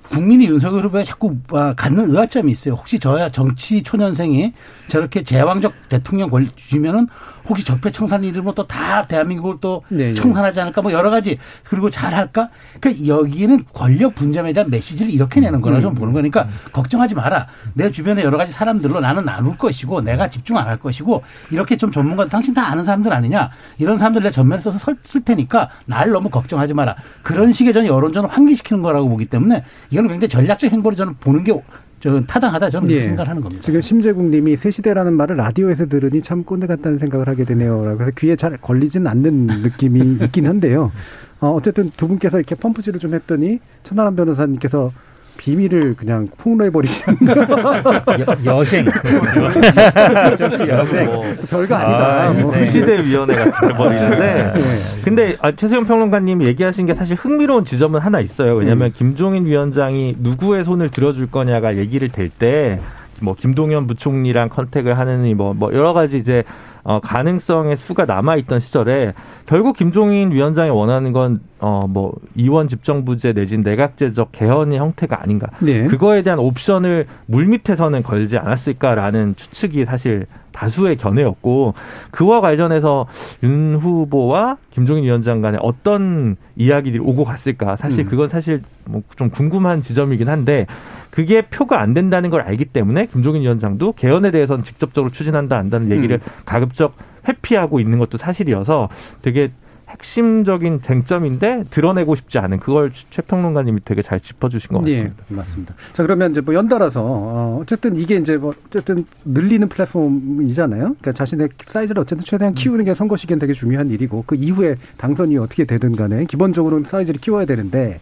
국민이 윤석열 후보에 자꾸 아, 갖는 의아점이 있어요. 혹시 저야 정치 초년생이 저렇게 제왕적 대통령 걸 주면은 혹시 적폐청산 이름으로 또 다 대한민국을 또 네, 네. 청산하지 않을까 뭐 여러 가지 그리고 잘할까? 그러니까 여기는 권력 분점에 대한 메시지를 이렇게 내는 거라 좀 보는 거니까 걱정하지 마라. 내 주변에 여러 가지 사람들로 나는 나눌 것이고 내가 집중 안 할 것이고 이렇게 좀 전문가 당신 다 아는 사람들 아니냐 이런 사람들 내 전면에 써서 설- 쓸 테니까 날 너무 걱정하지 마라. 그런 식의 저는 여론전을 환기시키는 거라고 보기 때문에 이 거는 굉장히 전략적 행보를 저는 보는 게저 타당하다 저는 예. 생각을 하는 겁니다. 지금 심재국님이 새 시대라는 말을 라디오에서 들으니 참 꼰대 같다는 생각을 하게 되네요. 그래서 귀에 잘 걸리진 않는 느낌이 있긴 한데요. 어, 어쨌든 두 분께서 이렇게 펌프질을 좀 했더니 천하람 변호사님께서 비밀을 그냥 폭로해 버리시는 여, 생 정치 여생. 뭐 별거 아, 아니다. 뭐. 네. 구시대위원회가 돼버리는데 예. 근데 아, 최세용 평론가님 얘기하신 게 사실 흥미로운 지점은 하나 있어요. 왜냐하면 김종인 위원장이 누구의 손을 들어줄 거냐가 얘기를 될 때 뭐 김동연 부총리랑 컨택을 하느니 뭐, 뭐 여러 가지 이제 어, 가능성의 수가 남아 있던 시절에 결국 김종인 위원장이 원하는 건 어, 뭐 이원 집정부제 내진 내각제적 개헌의 형태가 아닌가. 네. 그거에 대한 옵션을 물밑에서는 걸지 않았을까라는 추측이 사실 다수의 견해였고 그와 관련해서 윤 후보와 김종인 위원장 간에 어떤 이야기들이 오고 갔을까 사실 음. 그건 사실 뭐 좀 궁금한 지점이긴 한데 그게 표가 안 된다는 걸 알기 때문에 김종인 위원장도 개헌에 대해서는 직접적으로 추진한다 안다는 얘기를 음. 가급적 회피하고 있는 것도 사실이어서 되게 핵심적인 쟁점인데 드러내고 싶지 않은 그걸 최 평론가님이 되게 잘 짚어주신 것 같습니다. 예, 맞습니다. 자 그러면 이제 뭐 연달아서 어, 어쨌든 이게 이제 뭐 어쨌든 늘리는 플랫폼이잖아요. 그러니까 자신의 사이즈를 어쨌든 최대한 키우는 게 선거 시기엔 되게 중요한 일이고 그 이후에 당선이 어떻게 되든 간에 기본적으로는 사이즈를 키워야 되는데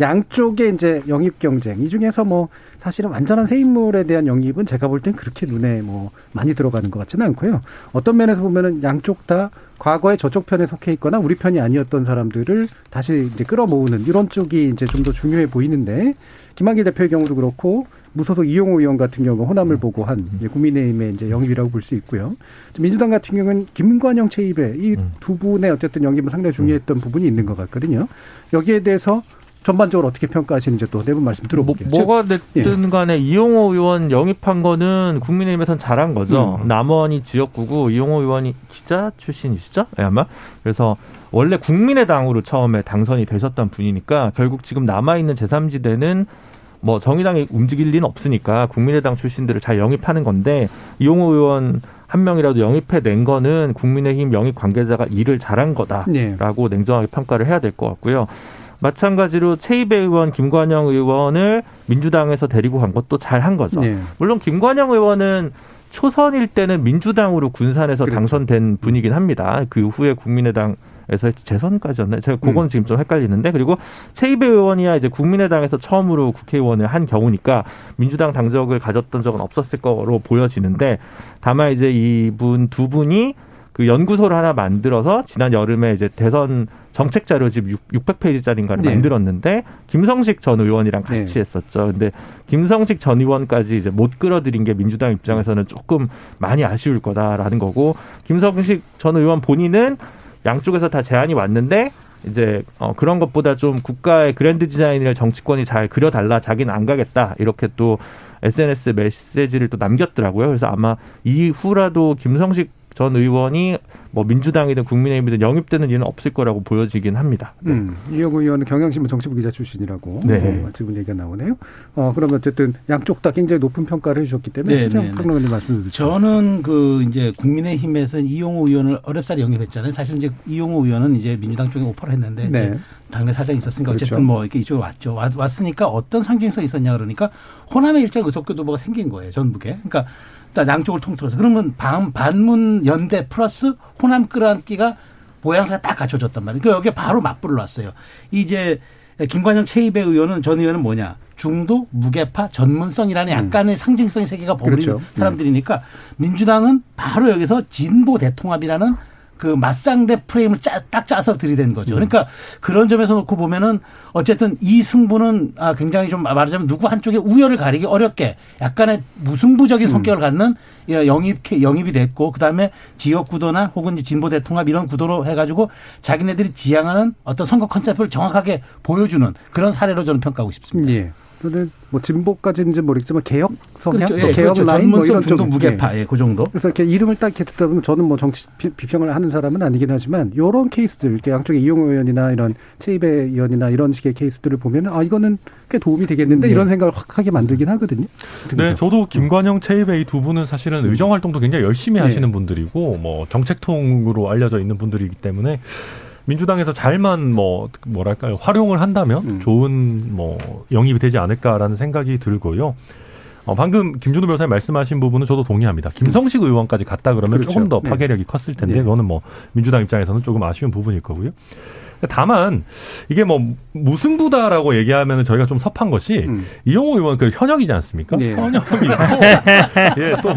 양쪽의 이제 영입 경쟁 이 중에서 뭐 사실은 완전한 새 인물에 대한 영입은 제가 볼 땐 그렇게 눈에 뭐 많이 들어가는 것 같지는 않고요. 어떤 면에서 보면은 양쪽 다 과거에 저쪽 편에 속해 있거나 우리 편이 아니었던 사람들을 다시 이제 끌어모으는 이런 쪽이 이제 좀 더 중요해 보이는데 김한길 대표의 경우도 그렇고 무소속 이용호 의원 같은 경우 호남을 보고 한 이제 국민의힘의 이제 영입이라고 볼 수 있고요. 민주당 같은 경우는 김관영 체입에 이두 분의 어쨌든 영입은 상당히 중요했던 부분이 있는 것 같거든요. 여기에 대해서 전반적으로 어떻게 평가하시는지 또 네 분 말씀 들어볼게요. 뭐, 가 됐든 간에 이용호 의원 영입한 거는 국민의힘에선 잘한 거죠. 음. 남원이 지역구고 이용호 의원이 기자 출신이시죠? 네, 아마. 그래서 원래 국민의당으로 처음에 당선이 되셨던 분이니까 결국 지금 남아있는 제3지대는 뭐 정의당이 움직일 리는 없으니까 국민의당 출신들을 잘 영입하는 건데 이용호 의원 한 명이라도 영입해 낸 거는 국민의힘 영입 관계자가 일을 잘한 거다라고 네. 냉정하게 평가를 해야 될 것 같고요. 마찬가지로 최이배 의원, 김관영 의원을 민주당에서 데리고 간 것도 잘한 거죠. 네. 물론 김관영 의원은 초선일 때는 민주당으로 군산에서 그렇죠. 당선된 분이긴 합니다. 그 후에 국민의당 에서 재선까지였나요? 제가 그건 음. 지금 좀 헷갈리는데 그리고 최이배 의원이야 이제 국민의당에서 처음으로 국회의원을 한 경우니까 민주당 당적을 가졌던 적은 없었을 거로 보여지는데 다만 이제 이분 두 분이 그 연구소를 하나 만들어서 지난 여름에 이제 대선 정책 자료집 600페이지짜리인가를 네. 만들었는데 김성식 전 의원이랑 같이 네. 했었죠. 근데 김성식 전 의원까지 이제 못 끌어들인 게 민주당 입장에서는 조금 많이 아쉬울 거다라는 거고 김성식 전 의원 본인은 양쪽에서 다 제안이 왔는데 이제 어 그런 것보다 좀 국가의 그랜드 디자인을 정치권이 잘 그려달라 자기는 안 가겠다 이렇게 또 SNS 메시지를 또 남겼더라고요. 그래서 아마 이후라도 김성식 전 의원이 뭐 민주당이든 국민의힘이든 영입되는 일은 없을 거라고 보여지긴 합니다. 네. 음, 이영우 의원은 경향신문 정치부 기자 출신이라고 네. 어, 지금 얘기가 나오네요. 어, 그러면 어쨌든 양쪽 다 굉장히 높은 평가를 해주셨기 때문에 네, 최재형 네, 네. 평론가님 말씀 듣죠. 저는 그 이제 국민의힘에서 이용호 의원을 어렵사리 영입했잖아요. 사실 이제 이용호 의원은 이제 민주당 쪽에 오퍼를 했는데 이제 네. 당내 사정이 있었으니까 그렇죠. 어쨌든 뭐 이렇게 이쪽으로 왔죠. 왔, 왔으니까 어떤 상징성이 있었냐 그러니까 호남의 일자 의석교 도보가 생긴 거예요. 전북에. 그러니까 양쪽을 통틀어서 그러면 반, 반문 연대 플러스 호남 끌어안기가 모양새가 딱 갖춰졌단 말이에요. 그 여기에 바로 맞불을 놨어요. 이제 김관영 최입의 의원은 전 의원은 뭐냐? 중도, 무게파, 전문성이라는 약간의 상징성의 세계가 버무린 음. 그렇죠. 사람들이니까 민주당은 바로 여기서 진보 대통합이라는 그 맞상대 프레임을 짜, 딱 짜서 들이댄 거죠. 음. 그러니까 그런 점에서 놓고 보면은 어쨌든 이 승부는 아 굉장히 좀 말하자면 누구 한쪽의 우열을 가리기 어렵게 약간의 무승부적인 음. 성격을 갖는 예, 영입 영입이 됐고 그다음에 지역 구도나 혹은 진보 대통합 이런 구도로 해가지고 자기네들이 지향하는 어떤 선거 컨셉을 정확하게 보여주는 그런 사례로 저는 평가하고 싶습니다. 예. 저는 뭐 진보까지는지 모르겠지만 개혁 성향, 그렇죠. 또 예, 개혁 그렇죠. 라인 뭐 전문성 이런 쪽 무게파 예. 예, 그 정도. 그래서 이렇게 이름을 딱 이렇게 듣다 보면 저는 뭐 정치 비- 비평을 하는 사람은 아니긴 하지만 이런 케이스들, 이렇게 양쪽에 이용호 의원이나 이런 최입배 의원이나 이런 식의 케이스들을 보면은 아 이거는 꽤 도움이 되겠는데 네. 이런 생각을 확 하게 만들긴 하거든요. 네, 저도 김관영, 최입의 이두 분은 사실은 의정 활동도 굉장히 열심히 네. 하시는 분들이고 뭐 정책통으로 알려져 있는 분들이기 때문에 민주당에서 잘만 뭐 뭐랄까요 활용을 한다면 음. 좋은 뭐 영입이 되지 않을까라는 생각이 들고요. 어, 방금 김준호 변호사님 말씀하신 부분은 저도 동의합니다. 김성식 의원까지 갔다 그러면 그렇죠. 조금 더 네. 파괴력이 컸을 텐데 네. 그거는 뭐 민주당 입장에서는 조금 아쉬운 부분일 거고요. 다만 이게 뭐 무승부다라고 얘기하면 저희가 좀 섭한 것이 음. 이용호 의원 그 현역이지 않습니까? 예. 현역이고 예, 또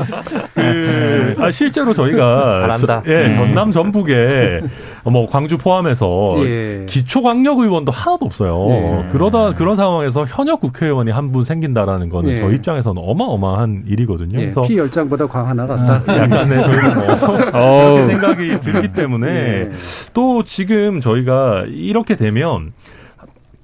그, 아, 실제로 저희가 잘한다. 저- 예, 음. 전남 전북에 뭐 광주 포함해서 예. 기초 광역 의원도 하나도 없어요. 예. 그러다 그런 상황에서 현역 국회의원이 한 분 생긴다라는 거는 예. 저희 입장에서는 어마어마한 일이거든요. 예. 그래서 피 열장보다 광 하나 같다. 약간의 저희는 뭐 그렇게 생각이 들기 때문에 예. 또 지금 저희가 이렇게 되면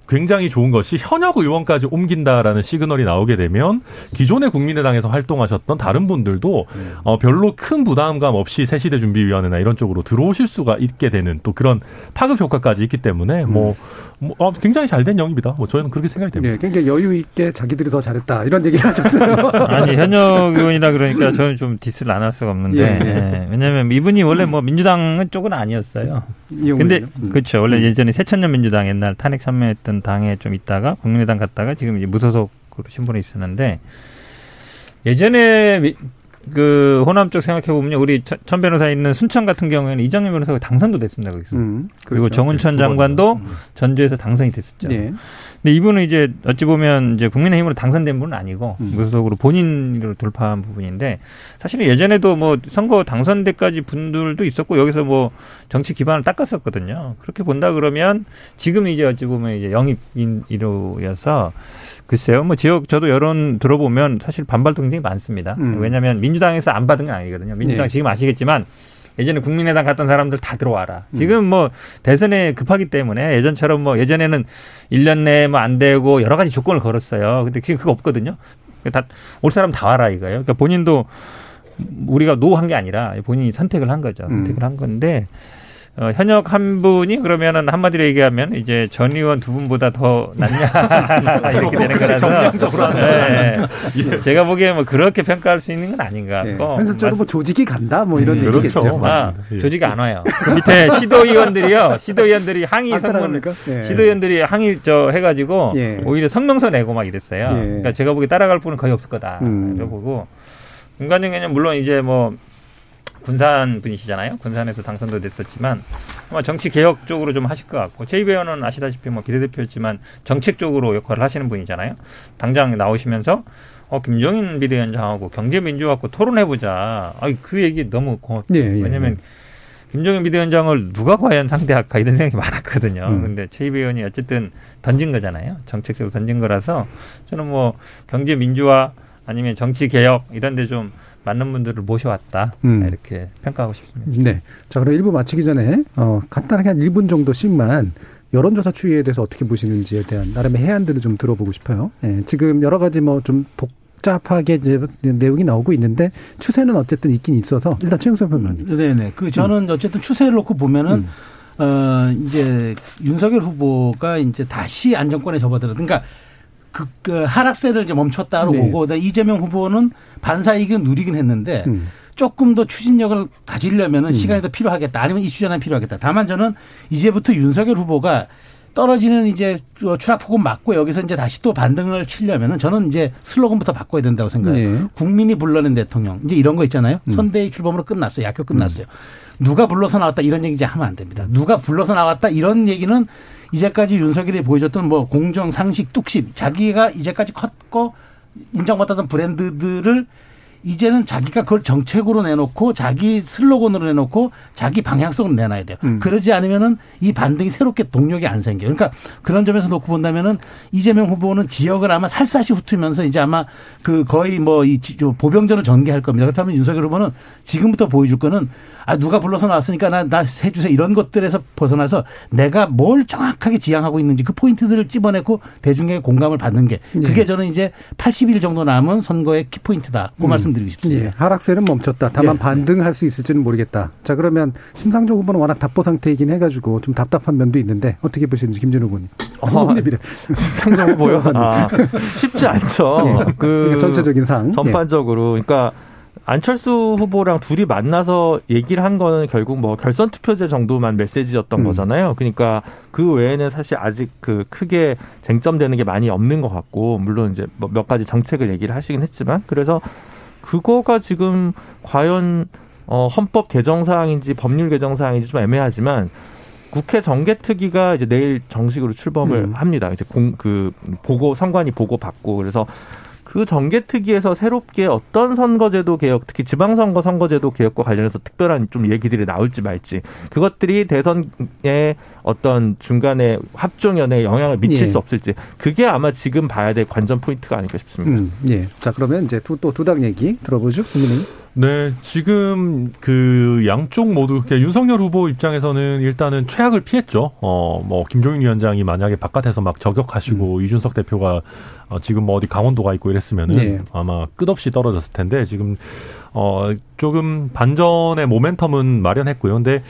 굉장히 좋은 것이 현역 의원까지 옮긴다라는 시그널이 나오게 되면 기존의 국민의당에서 활동하셨던 다른 분들도 어, 별로 큰 부담감 없이 새시대 준비위원회나 이런 쪽으로 들어오실 수가 있게 되는 또 그런 파급 효과까지 있기 때문에 뭐, 뭐 어, 굉장히 잘 된 영입니다. 뭐 저는 그렇게 생각이 됩니다. 네, 굉장히 여유 있게 자기들이 더 잘했다 이런 얘기를 하셨어요. 아니 현역 의원이라 그러니까 저는 좀 디스를 안 할 수가 없는데 예, 예. 예, 왜냐하면 이분이 원래 뭐 민주당 쪽은 아니었어요. 근데 음. 그렇죠. 원래 예전에 새천년 민주당 옛날 탄핵 참여했던 당에 좀 있다가 국민의당 갔다가 지금 이제 무소속으로 신분에 있었는데 예전에 미- 그 호남 쪽 생각해 보면 우리 천- 천 변호사 있는 순천 같은 경우에는 이정현 변호사가 당선도 됐습니다 거기서. 음, 그리고 그렇죠. 정은천 두 번이나. 장관도 전주에서 당선이 됐었죠. 예. 근데 이분은 이제 어찌 보면 이제 국민의힘으로 당선된 분은 아니고 음. 무소속으로 본인으로 돌파한 부분인데 사실은 예전에도 뭐 선거 당선대까지 분들도 있었고 여기서 뭐 정치 기반을 닦았었거든요. 그렇게 본다 그러면 지금 이제 어찌 보면 이제 영입인이로여서 글쎄요, 뭐 지역 저도 여론 들어보면 사실 반발도 굉장히 많습니다. 음. 왜냐하면 민주당에서 안 받은 건 아니거든요. 민주당 네. 지금 아시겠지만 예전에 국민의당 갔던 사람들 다 들어와라. 지금 뭐 대선에 급하기 때문에 예전처럼 뭐 예전에는 1년 내에 뭐 안 되고 여러 가지 조건을 걸었어요. 근데 지금 그거 없거든요. 다 올 사람 다 와라 이거예요. 그러니까 본인도 우리가 노한 게 아니라 본인이 선택을 한 거죠. 음. 선택을 한 건데 어, 현역 한 분이 그러면은 한마디로 얘기하면 이제 전 의원 두 분보다 더 낫냐 이렇게 되는 거라서 정량적으로 네. 제가 보기에 뭐 그렇게 평가할 수 있는 건 아닌 것 예. 같고 현실적으로 뭐 조직이 간다 뭐 이런 예, 얘기겠죠. 그렇죠. 아. 예. 조직이 안 와요. 그 밑에 시도 의원들이요. 시도 의원들이 항의 안 성문 따라갑니까? 예. 시도 의원들이 항의 저 해가지고 예. 오히려 성명서 내고 막 이랬어요. 예. 그러니까 제가 보기에 따라갈 분은 거의 없을 거다. 음. 이러 보고 김관영에는 물론 이제 뭐 군산 분이시잖아요. 군산에서 당선도 됐었지만 아마 정치 개혁 쪽으로 좀 하실 것 같고 최입 의원은 아시다시피 뭐 비례대표였지만 정책 쪽으로 역할을 하시는 분이잖아요. 당장 나오시면서 어 김종인 비대위원장하고 경제민주화하고 토론해보자. 아그 얘기 너무 고맙. 예, 예, 왜냐면 김종인 비대위원장을 누가 과연 상대할까 이런 생각이 많았거든요. 음. 근데 최입 의원이 어쨌든 던진 거잖아요. 정책적으로 던진 거라서 저는 뭐 경제 민주화 아니면 정치 개혁 이런 데좀 맞는 분들을 모셔왔다. 음. 이렇게 평가하고 싶습니다. 네. 자, 그럼 1부 마치기 전에 어, 간단하게 한 1분 정도씩만 여론조사 추이에 대해서 어떻게 보시는지에 대한 나름의 해안들을 좀 들어보고 싶어요. 예, 지금 여러 가지 뭐 좀 복잡하게 이제 내용이 나오고 있는데 추세는 어쨌든 있긴 있어서 일단 최영선 평론님. 네네. 그 저는 어쨌든 추세를 놓고 보면은 음. 어 이제 윤석열 후보가 이제 다시 안정권에 접어들어. 그러니까 그, 그 하락세를 이제 멈췄다로 네. 보고 이재명 후보는 반사이익은 누리긴 했는데 음. 조금 더 추진력을 가지려면은 시간이 더 필요하겠다. 아니면 이슈 전환이 필요하겠다. 다만 저는 이제부터 윤석열 후보가 떨어지는 이제 추락폭은 맞고 여기서 이제 다시 또 반등을 치려면은 저는 이제 슬로건부터 바꿔야 된다고 생각해요. 네. 국민이 불러낸 대통령. 이제 이런 거 있잖아요. 음. 선대위 출범으로 끝났어요. 약효 끝났어요. 누가 불러서 나왔다 이런 얘기 이제 하면 안 됩니다. 누가 불러서 나왔다 이런 얘기는 이제까지 윤석열이 보여줬던 뭐 공정, 상식, 뚝심 자기가 이제까지 컸고 인정받았던 브랜드들을 이제는 자기가 그걸 정책으로 내놓고 자기 슬로건으로 내놓고 자기 방향성으로 내놔야 돼요. 음. 그러지 않으면은 이 반등이 새롭게 동력이 안 생겨요. 그러니까 그런 점에서 놓고 본다면은 이재명 후보는 지역을 아마 살사시 훑으면서 이제 아마 그 거의 뭐 이 보병전을 전개할 겁니다. 그렇다면 윤석열 후보는 지금부터 보여줄 거는 아 누가 불러서 나왔으니까 나나 해주세요 이런 것들에서 벗어나서 내가 뭘 정확하게 지향하고 있는지 그 포인트들을 찝어내고 대중의 공감을 받는 게 그게 예. 저는 이제 80일 정도 남은 선거의 키포인트다. 그 음. 말씀 드리고 싶습니다. 예, 하락세는 멈췄다. 다만 네. 반등할 수 있을지는 모르겠다. 자, 그러면 심상정 후보는 워낙 답보 상태이긴 해가지고 좀 답답한 면도 있는데 어떻게 보시는지 김준호 후보님. 어, 후보님이래. 상정 후보요? 아, 쉽지 않죠. 예. 그 그러니까 전체적인 상. 전반적으로 그러니까 안철수 후보랑 둘이 만나서 얘기를 한 거는 결국 뭐 결선 투표제 정도만 메시지였던 음. 거잖아요. 그러니까 그 외에는 사실 아직 그 크게 쟁점되는 게 많이 없는 것 같고 물론 이제 뭐 몇 가지 정책을 얘기를 하시긴 했지만 그래서 그거가 지금 과연 어 헌법 개정 사항인지 법률 개정 사항인지 좀 애매하지만 국회 정개특위가 이제 내일 정식으로 출범을 음. 합니다. 이제 공 그 보고 선관위 보고 받고 그래서 그 정개특위에서 새롭게 어떤 선거제도 개혁, 특히 지방선거 선거제도 개혁과 관련해서 특별한 좀 얘기들이 나올지 말지 그것들이 대선에 어떤 중간에 합종연에 영향을 미칠 예. 수 없을지 그게 아마 지금 봐야 될 관전 포인트가 아닐까 싶습니다. 음, 예. 자, 그러면 이제 두, 또두당 얘기 들어보죠. 국민의힘. 네, 지금 그 양쪽 모두 윤석열 후보 입장에서는 일단은 최악을 피했죠. 어, 뭐 김종인 위원장이 만약에 바깥에서 막 저격하시고 음. 이준석 대표가 어, 지금 뭐 어디 강원도 가 있고 이랬으면은 네. 아마 끝없이 떨어졌을 텐데 지금 어 조금 반전의 모멘텀은 마련했고요. 근데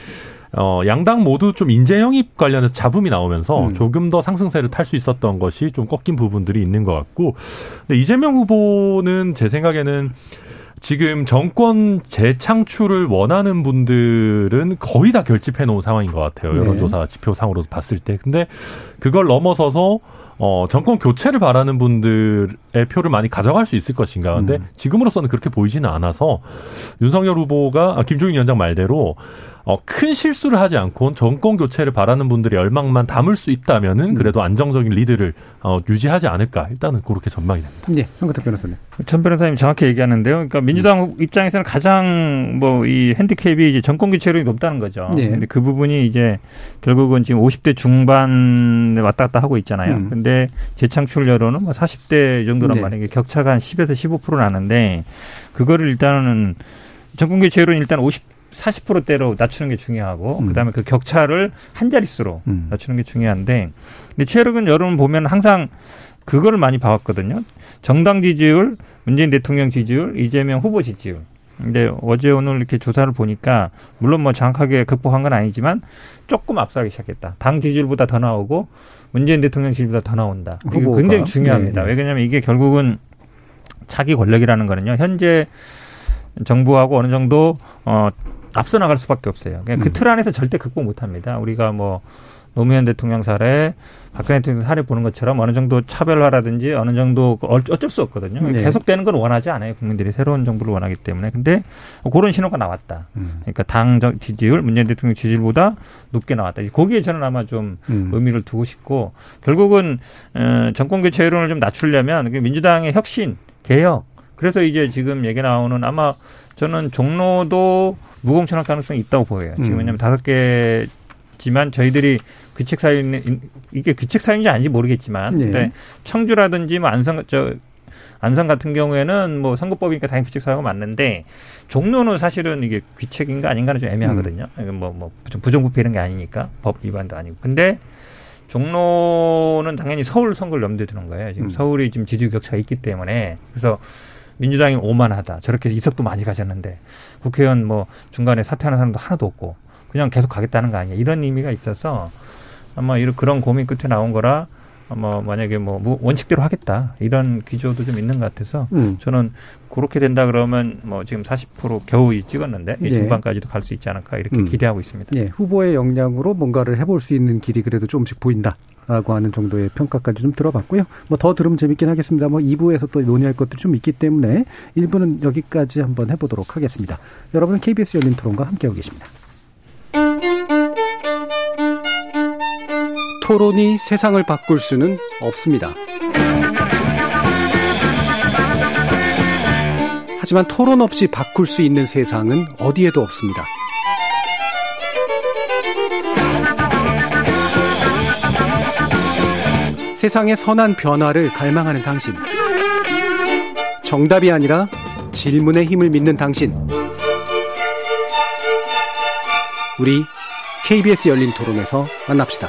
어, 양당 모두 좀 인재 영입 관련해서 잡음이 나오면서 음. 조금 더 상승세를 탈 수 있었던 것이 좀 꺾인 부분들이 있는 것 같고, 근데 이재명 후보는 제 생각에는 지금 정권 재창출을 원하는 분들은 거의 다 결집해 놓은 상황인 것 같아요. 여론조사 네. 지표상으로 봤을 때. 근데 그걸 넘어서서 어, 정권 교체를 바라는 분들의 표를 많이 가져갈 수 있을 것인가. 근데 음. 지금으로서는 그렇게 보이지는 않아서 윤석열 후보가, 아, 김종인 위원장 말대로 어, 큰 실수를 하지 않고 정권 교체를 바라는 분들의 열망만 담을 수 있다면은 음. 그래도 안정적인 리드를 어, 유지하지 않을까 일단은 그렇게 전망이 됩니다. 네, 황근택 변호사님. 전 변호사님 정확히 얘기하는데요. 그러니까 민주당 음. 입장에서는 가장 뭐 이 핸디캡이 이제 정권 교체율이 높다는 거죠. 네. 근데 그 부분이 이제 결국은 지금 50대 중반에 왔다 갔다 하고 있잖아요. 음. 근데 재창출 여론은 뭐 40대 정도란 네. 말이에요. 격차가 한 10에서 15% 나는데 그거를 일단은 정권 교체율은 일단 50 40%대로 낮추는 게 중요하고 음. 그다음에 그 격차를 한 자릿수로 음. 낮추는 게 중요한데 근데 최근 여러분 보면 항상 그거를 많이 봐왔거든요. 정당 지지율, 문재인 대통령 지지율, 이재명 후보 지지율. 근데 어제 오늘 이렇게 조사를 보니까 물론 뭐 정확하게 극복한 건 아니지만 조금 앞서기 시작했다. 당 지지율보다 더 나오고 문재인 대통령 지지율보다 더 나온다. 이게 굉장히 중요합니다. 네. 왜냐하면 이게 결국은 자기 권력이라는 거는요. 현재 정부하고 어느 정도 어 앞서 나갈 수밖에 없어요. 그냥 그틀 음. 안에서 절대 극복 못 합니다. 우리가 뭐 노무현 대통령 사례, 박근혜 대통령 사례 보는 것처럼 어느 정도 차별화라든지 어느 정도 어쩔 수 없거든요. 네. 계속되는 건 원하지 않아요. 국민들이 새로운 정부를 원하기 때문에. 근데 그런 신호가 나왔다. 음. 그러니까 당 지지율, 문재인 대통령 지지율보다 높게 나왔다. 거기에 저는 아마 좀 음. 의미를 두고 싶고 결국은 어, 정권 교체 여론을 좀 낮추려면 그 민주당의 혁신, 개혁 그래서 이제 지금 얘기 나오는 아마 저는 종로도 무공천할 가능성이 있다고 보여요. 지금 음. 왜냐하면 다섯 개지만 저희들이 규칙 사유는 이게 규칙 사유인지 아닌지 모르겠지만 네. 근데 청주라든지 뭐 안성 저 안성 같은 경우에는 뭐 선거법이니까 당연히 규칙 사유가 맞는데 종로는 사실은 이게 규칙인가 아닌가는 좀 애매하거든요. 음. 뭐, 뭐, 부정부패 이런 게 아니니까 법 위반도 아니고. 근데 종로는 당연히 서울 선거를 염두에 두는 거예요. 지금 음. 서울이 지금 지지 격차가 있기 때문에. 그래서 민주당이 오만하다. 저렇게 이석도 많이 가졌는데 국회의원 뭐 중간에 사퇴하는 사람도 하나도 없고 그냥 계속 가겠다는 거 아니야. 이런 의미가 있어서 아마 이런 그런 고민 끝에 나온 거라 뭐 만약에 뭐 원칙대로 하겠다 이런 기조도 좀 있는 것 같아서 음. 저는 그렇게 된다 그러면 뭐 지금 40% 겨우 찍었는데 네. 중반까지도 갈 수 있지 않을까 이렇게 음. 기대하고 있습니다. 네. 후보의 역량으로 뭔가를 해볼 수 있는 길이 그래도 조금씩 보인다. 라고 하는 정도의 평가까지 좀 들어봤고요. 뭐 더 들으면 재밌긴 하겠습니다. 뭐 2부에서 또 논의할 것들이 좀 있기 때문에 1부는 여기까지 한번 해보도록 하겠습니다. 여러분은 KBS 열린 토론과 함께하고 계십니다. 토론이 세상을 바꿀 수는 없습니다. 하지만 토론 없이 바꿀 수 있는 세상은 어디에도 없습니다. 세상의 선한 변화를 갈망하는 당신. 정답이 아니라 질문의 힘을 믿는 당신. 우리 KBS 열린 토론에서 만납시다.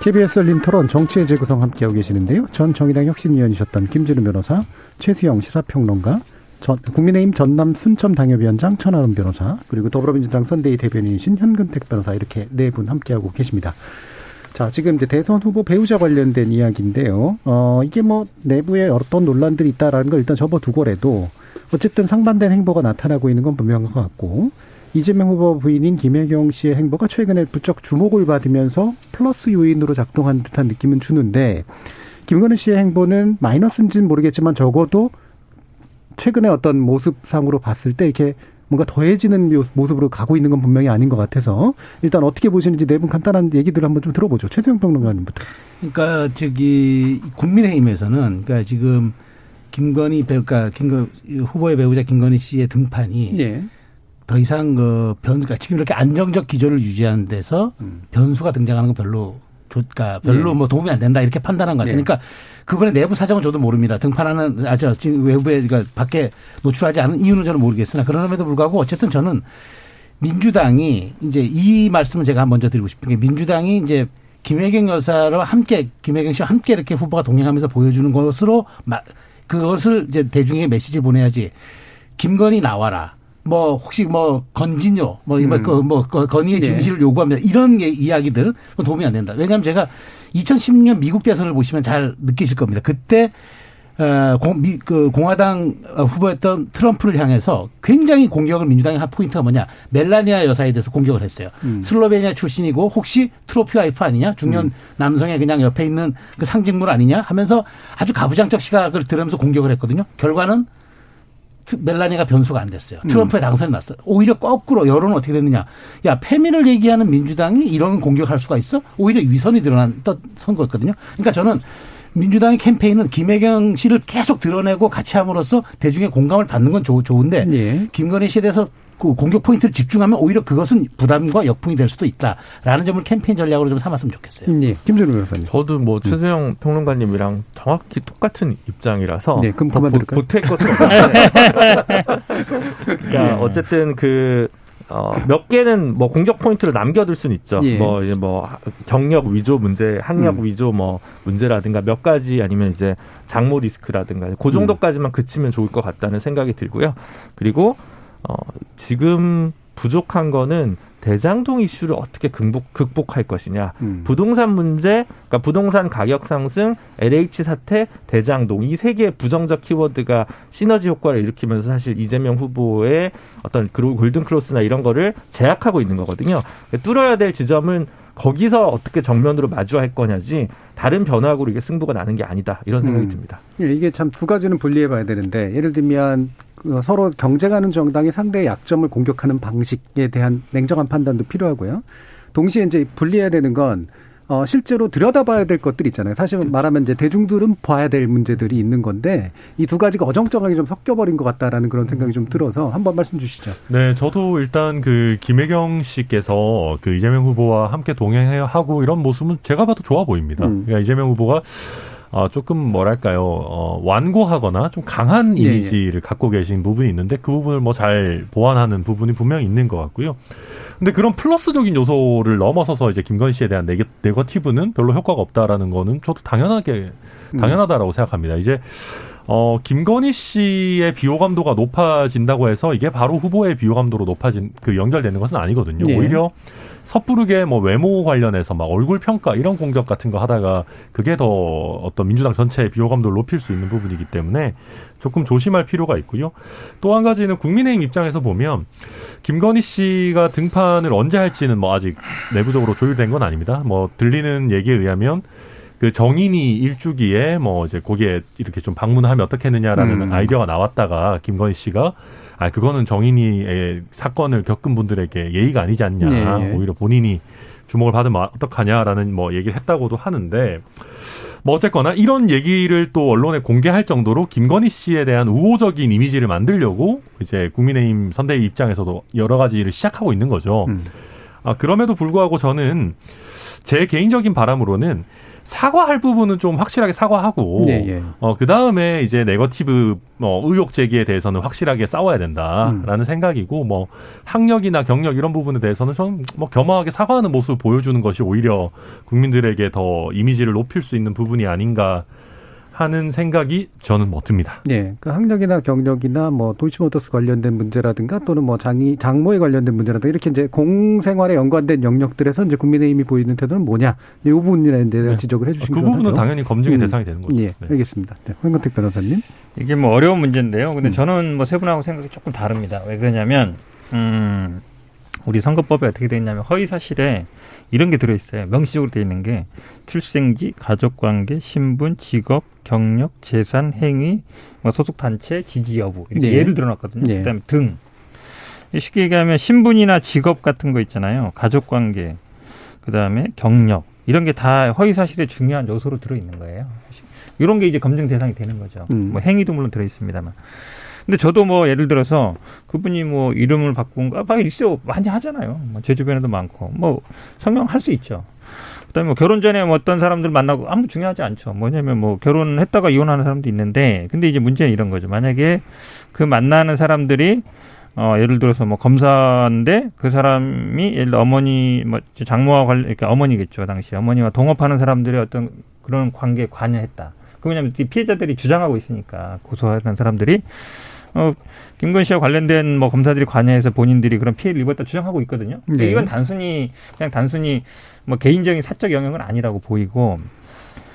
KBS 열린 토론 정치의 재구성 함께하고 계시는데요. 전 정의당 혁신위원이셨던 김진우 변호사, 최수영 시사평론가, 전, 국민의힘 전남 순천 당협위원장 천하람 변호사 그리고 더불어민주당 선대위 대변인이신 현근택 변호사 이렇게 네 분 함께하고 계십니다. 자, 지금 이제 대선 후보 배우자 관련된 이야기인데요. 어, 이게 뭐 내부에 어떤 논란들이 있다라는 걸 일단 접어두고라도 어쨌든 상반된 행보가 나타나고 있는 건 분명한 것 같고 이재명 후보 부인인 김혜경 씨의 행보가 최근에 부쩍 주목을 받으면서 플러스 요인으로 작동한 듯한 느낌은 주는데 김건희 씨의 행보는 마이너스인지는 모르겠지만 적어도 최근에 어떤 모습상으로 봤을 때 이렇게 뭔가 더해지는 모습으로 가고 있는 건 분명히 아닌 것 같아서 일단 어떻게 보시는지 네 분 간단한 얘기들을 한번 좀 들어보죠. 최수영 평론가님부터. 그러니까 저기 국민의힘에서는 그러니까 지금 김건희 배우, 그러니까 김건 후보의 배우자 김건희 씨의 등판이 네. 더 이상 그 변수가 지금 이렇게 안정적 기조를 유지하는 데서 음. 변수가 등장하는 건 별로 그러니까 별로 네. 뭐 도움이 안 된다 이렇게 판단한 것 같아요. 네. 그러니까 그분의 내부 사정은 저도 모릅니다. 등판하는 아저 지금 외부에 그러니까 밖에 노출하지 않은 이유는 저는 모르겠으나 그럼에도 불구하고 어쨌든 저는 민주당이 이제 이 말씀을 제가 먼저 드리고 싶은 게 민주당이 이제 김혜경 여사와 함께 김혜경 씨와 함께 이렇게 후보가 동행하면서 보여주는 것으로 마- 그것을 이제 대중에게 메시지 보내야지 김건희 나와라. 뭐 혹시 뭐 건진요 뭐 이거 음. 그뭐 건의의 네. 진실을 요구합니다. 이런 예- 이야기들은 도움이 안 된다. 왜냐하면 제가 2016년 미국 대선을 보시면 잘 느끼실 겁니다. 그때 어, 공, 미, 그 공화당 후보였던 트럼프를 향해서 굉장히 공격을 민주당의 한 포인트가 뭐냐 멜라니아 여사에 대해서 공격을 했어요. 음. 슬로베니아 출신이고 혹시 trophy wife 아니냐 중년 남성의 그냥 옆에 있는 그 상징물 아니냐 하면서 아주 가부장적 시각을 들으면서 공격을 했거든요. 결과는 트- 멜라니아가 변수가 안 됐어요. 트럼프의 당선이 났어요. 오히려 거꾸로 여론은 어떻게 됐느냐. 야, 패미를 얘기하는 민주당이 이런 공격할 수가 있어? 오히려 위선이 드러난 또 선거였거든요. 그러니까 저는 민주당의 캠페인은 김혜경 씨를 계속 드러내고 같이 함으로써 대중의 공감을 받는 건 좋, 좋은데 예. 김건희 씨에 대해서 그 공격 포인트를 집중하면 오히려 그것은 부담과 역풍이 될 수도 있다라는 점을 캠페인 전략으로 좀 삼았으면 좋겠어요. 예. 김준우 변호사님. 저도 음. 뭐 최수영 평론가님이랑 정확히 똑같은 입장이라서 네, 그럼 더 그만 보- 들을까요? 보탤 것도 그러니까 어쨌든 그 어, 몇 개는 뭐 공격 포인트를 남겨둘 수는 있죠. 예. 뭐 이제 뭐 경력 위조 문제, 학력 음. 위조 뭐 문제라든가 몇 가지 아니면 이제 장모 리스크라든가 그 정도까지만 그치면 좋을 것 같다는 생각이 들고요. 그리고 어, 지금 부족한 거는 대장동 이슈를 어떻게 극복, 극복할 것이냐. 음. 부동산 문제, 그러니까 부동산 가격 상승, LH 사태, 대장동 이 세 개의 부정적 키워드가 시너지 효과를 일으키면서 사실 이재명 후보의 어떤 골든 크로스나 이런 거를 제약하고 있는 거거든요. 뚫어야 될 지점은 거기서 어떻게 정면으로 마주할 거냐지 다른 변화구로 이게 승부가 나는 게 아니다 이런 생각이 음. 듭니다. 예, 이게 참 두 가지는 분리해 봐야 되는데 예를 들면 그 서로 경쟁하는 정당이 상대의 약점을 공격하는 방식에 대한 냉정한 판단도 필요하고요. 동시에 이제 분리해야 되는 건 어, 실제로 들여다봐야 될 것들이 있잖아요. 사실 말하면 이제 대중들은 봐야 될 문제들이 있는 건데 이 두 가지가 어정쩡하게 좀 섞여버린 것 같다라는 그런 생각이 좀 들어서 한번 말씀 주시죠. 네, 저도 일단 그 김혜경 씨께서 그 이재명 후보와 함께 동행하고 이런 모습은 제가 봐도 좋아 보입니다. 음. 그러니까 이재명 후보가 어, 조금 뭐랄까요, 어, 완고하거나 좀 강한 예, 이미지를 갖고 계신 부분이 있는데 그 부분을 뭐 잘 보완하는 부분이 분명히 있는 것 같고요. 근데 그런 플러스적인 요소를 넘어서서 이제 김건희 씨에 대한 네게, 네거티브는 별로 효과가 없다라는 거는 저도 당연하게 음. 당연하다라고 생각합니다. 이제 어, 김건희 씨의 비호감도가 높아진다고 해서 이게 바로 후보의 비호감도로 높아진 그 연결되는 것은 아니거든요. 예. 오히려 섣부르게 뭐 외모 관련해서 막 얼굴 평가 이런 공격 같은 거 하다가 그게 더 어떤 민주당 전체의 비호감도를 높일 수 있는 부분이기 때문에 조금 조심할 필요가 있고요. 또 한 가지는 국민의힘 입장에서 보면 김건희 씨가 등판을 언제 할지는 뭐 아직 내부적으로 조율된 건 아닙니다. 뭐 들리는 얘기에 의하면 그 정인이 일주기에 뭐 이제 거기에 이렇게 좀 방문하면 어떻겠느냐라는 음. 아이디어가 나왔다가 김건희 씨가 아 그거는 정인이의 사건을 겪은 분들에게 예의가 아니지 않냐 예, 예. 오히려 본인이 주목을 받으면 어떡하냐라는 뭐 얘기를 했다고도 하는데 뭐 어쨌거나 이런 얘기를 또 언론에 공개할 정도로 김건희 씨에 대한 우호적인 이미지를 만들려고 이제 국민의힘 선대위 입장에서도 여러 가지를 시작하고 있는 거죠. 음. 아, 그럼에도 불구하고 저는 제 개인적인 바람으로는 사과할 부분은 좀 확실하게 사과하고 예, 예. 어, 그 다음에 이제 네거티브 뭐 의혹 제기에 대해서는 확실하게 싸워야 된다라는 생각이고 뭐 학력이나 경력 이런 부분에 대해서는 좀 뭐 겸허하게 사과하는 모습 보여주는 것이 오히려 국민들에게 더 이미지를 높일 수 있는 부분이 아닌가 하는 생각이 저는 뭐 듭니다. 예, 그 학력이나 경력이나 뭐 도이치모터스 관련된 문제라든가 또는 뭐 장이 장모에 관련된 문제라든가 이렇게 이제 공생활에 연관된 영역들에서 이제 국민의힘이 보이는 태도는 뭐냐 이 부분에 대한 네. 지적을 해주신 그것 부분은 같아요. 당연히 검증의 음. 대상이 되는 거죠. 예, 네. 알겠습니다. 네, 황건택 변호사님. 이게 뭐 어려운 문제인데요. 근데 음. 저는 뭐 세 분하고 생각이 조금 다릅니다. 왜 그러냐면 음 우리 선거법에 어떻게 돼 있냐면 허위 사실에 이런 게 들어 있어요. 명시적으로 돼 있는 게 출생지, 가족 관계, 신분, 직업, 경력, 재산, 행위, 뭐 소속 단체, 지지 여부 이렇게 네. 예를 들어놨거든요. 네. 그다음에 등 쉽게 얘기하면 신분이나 직업 같은 거 있잖아요. 가족 관계, 그다음에 경력 이런 게 다 허위 사실의 중요한 요소로 들어 있는 거예요. 이런 게 이제 검증 대상이 되는 거죠. 음. 뭐 행위도 물론 들어 있습니다만. 근데 저도 뭐 예를 들어서 그분이 뭐 이름을 바꾼 거, 막 있어 많이 하잖아요. 뭐 제 주변에도 많고 뭐 성명할 수 있죠. 그다음에 뭐 결혼 전에 뭐 어떤 사람들 만나고 아무 중요하지 않죠. 뭐냐면 뭐 결혼했다가 이혼하는 사람도 있는데 근데 이제 문제는 이런 거죠. 만약에 그 만나는 사람들이 어 예를 들어서 뭐 검사인데 그 사람이 예를 들어 어머니 뭐 장모와 관련 이렇게 어머니겠죠 당시 어머니와 동업하는 사람들의 어떤 그런 관계에 관여했다. 그 왜냐하면 이 피해자들이 주장하고 있으니까 고소하는 사람들이 어 김건 씨와 관련된 뭐 검사들이 관여해서 본인들이 그런 피해를 입었다 주장하고 있거든요. 근데 네. 이건 단순히 그냥 단순히 뭐 개인적인 사적 영역은 아니라고 보이고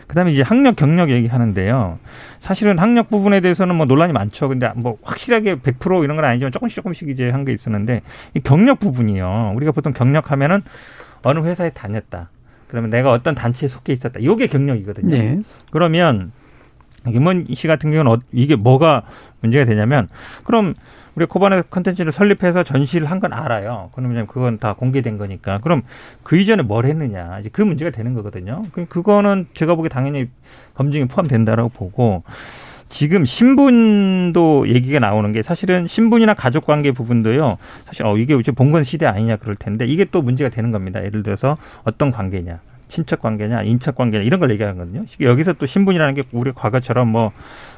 그다음에 이제 학력 경력 얘기하는데요. 사실은 학력 부분에 대해서는 뭐 논란이 많죠. 근데 뭐 확실하게 100% 이런 건 아니지만 조금씩 조금씩 이제 한 게 있었는데 이 경력 부분이요. 우리가 보통 경력하면은 어느 회사에 다녔다. 그러면 내가 어떤 단체에 속해 있었다. 이게 경력이거든요. 네. 그러면 김원 씨 같은 경우는 어- 이게 뭐가 문제가 되냐면 그럼 우리 코바네 컨텐츠를 설립해서 전시를 한 건 알아요. 그러면 그건 다 공개된 거니까. 그럼 그 이전에 뭘 했느냐. 이제 그 문제가 되는 거거든요. 그 그거는 제가 보기에 당연히 검증이 포함된다라고 보고 지금 신분도 얘기가 나오는 게 사실은 신분이나 가족 관계 부분도요. 사실 어 이게 이제 봉건 시대 아니냐 그럴 텐데 이게 또 문제가 되는 겁니다. 예를 들어서 어떤 관계냐. 친척 관계냐, 인척 관계냐 이런 걸 얘기하는 거거든요. 여기서 또 신분이라는 게 우리 과거처럼 뭐,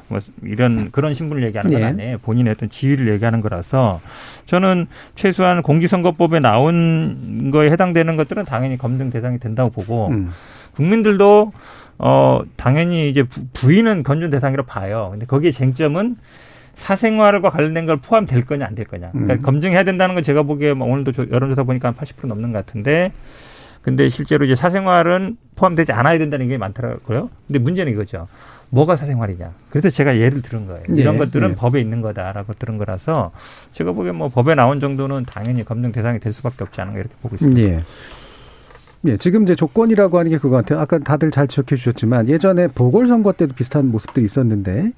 뭐 이런 그런 신분을 얘기하는 건 네. 아니에요. 본인의 어떤 지위를 얘기하는 거라서 저는 최소한 공직선거법에 나온 거에 해당되는 것들은 당연히 검증 대상이 된다고 보고 음. 국민들도 어 당연히 이제 부- 부인은 건전 대상이라 봐요. 근데 거기에 쟁점은 사생활과 관련된 걸 포함될 거냐 안 될 거냐. 그러니까 음. 검증해야 된다는 건 제가 보기에 뭐 오늘도 조- 여론조사 보니까 한 80% 넘는 것 같은데 근데 실제로 이제 사생활은 포함되지 않아야 된다는 게 많더라고요. 근데 문제는 이거죠. 뭐가 사생활이냐. 그래서 제가 예를 들은 거예요. 네, 이런 것들은 네. 법에 있는 거다라고 들은 거라서 제가 보기엔 뭐 법에 나온 정도는 당연히 검증 대상이 될 수밖에 없지 않은가 이렇게 보고 있습니다. 예. 예, 지금 이제 조건이라고 하는 게 그거 같아요. 아까 다들 잘 지적해 주셨지만 예전에 보궐선거 때도 비슷한 모습들이 있었는데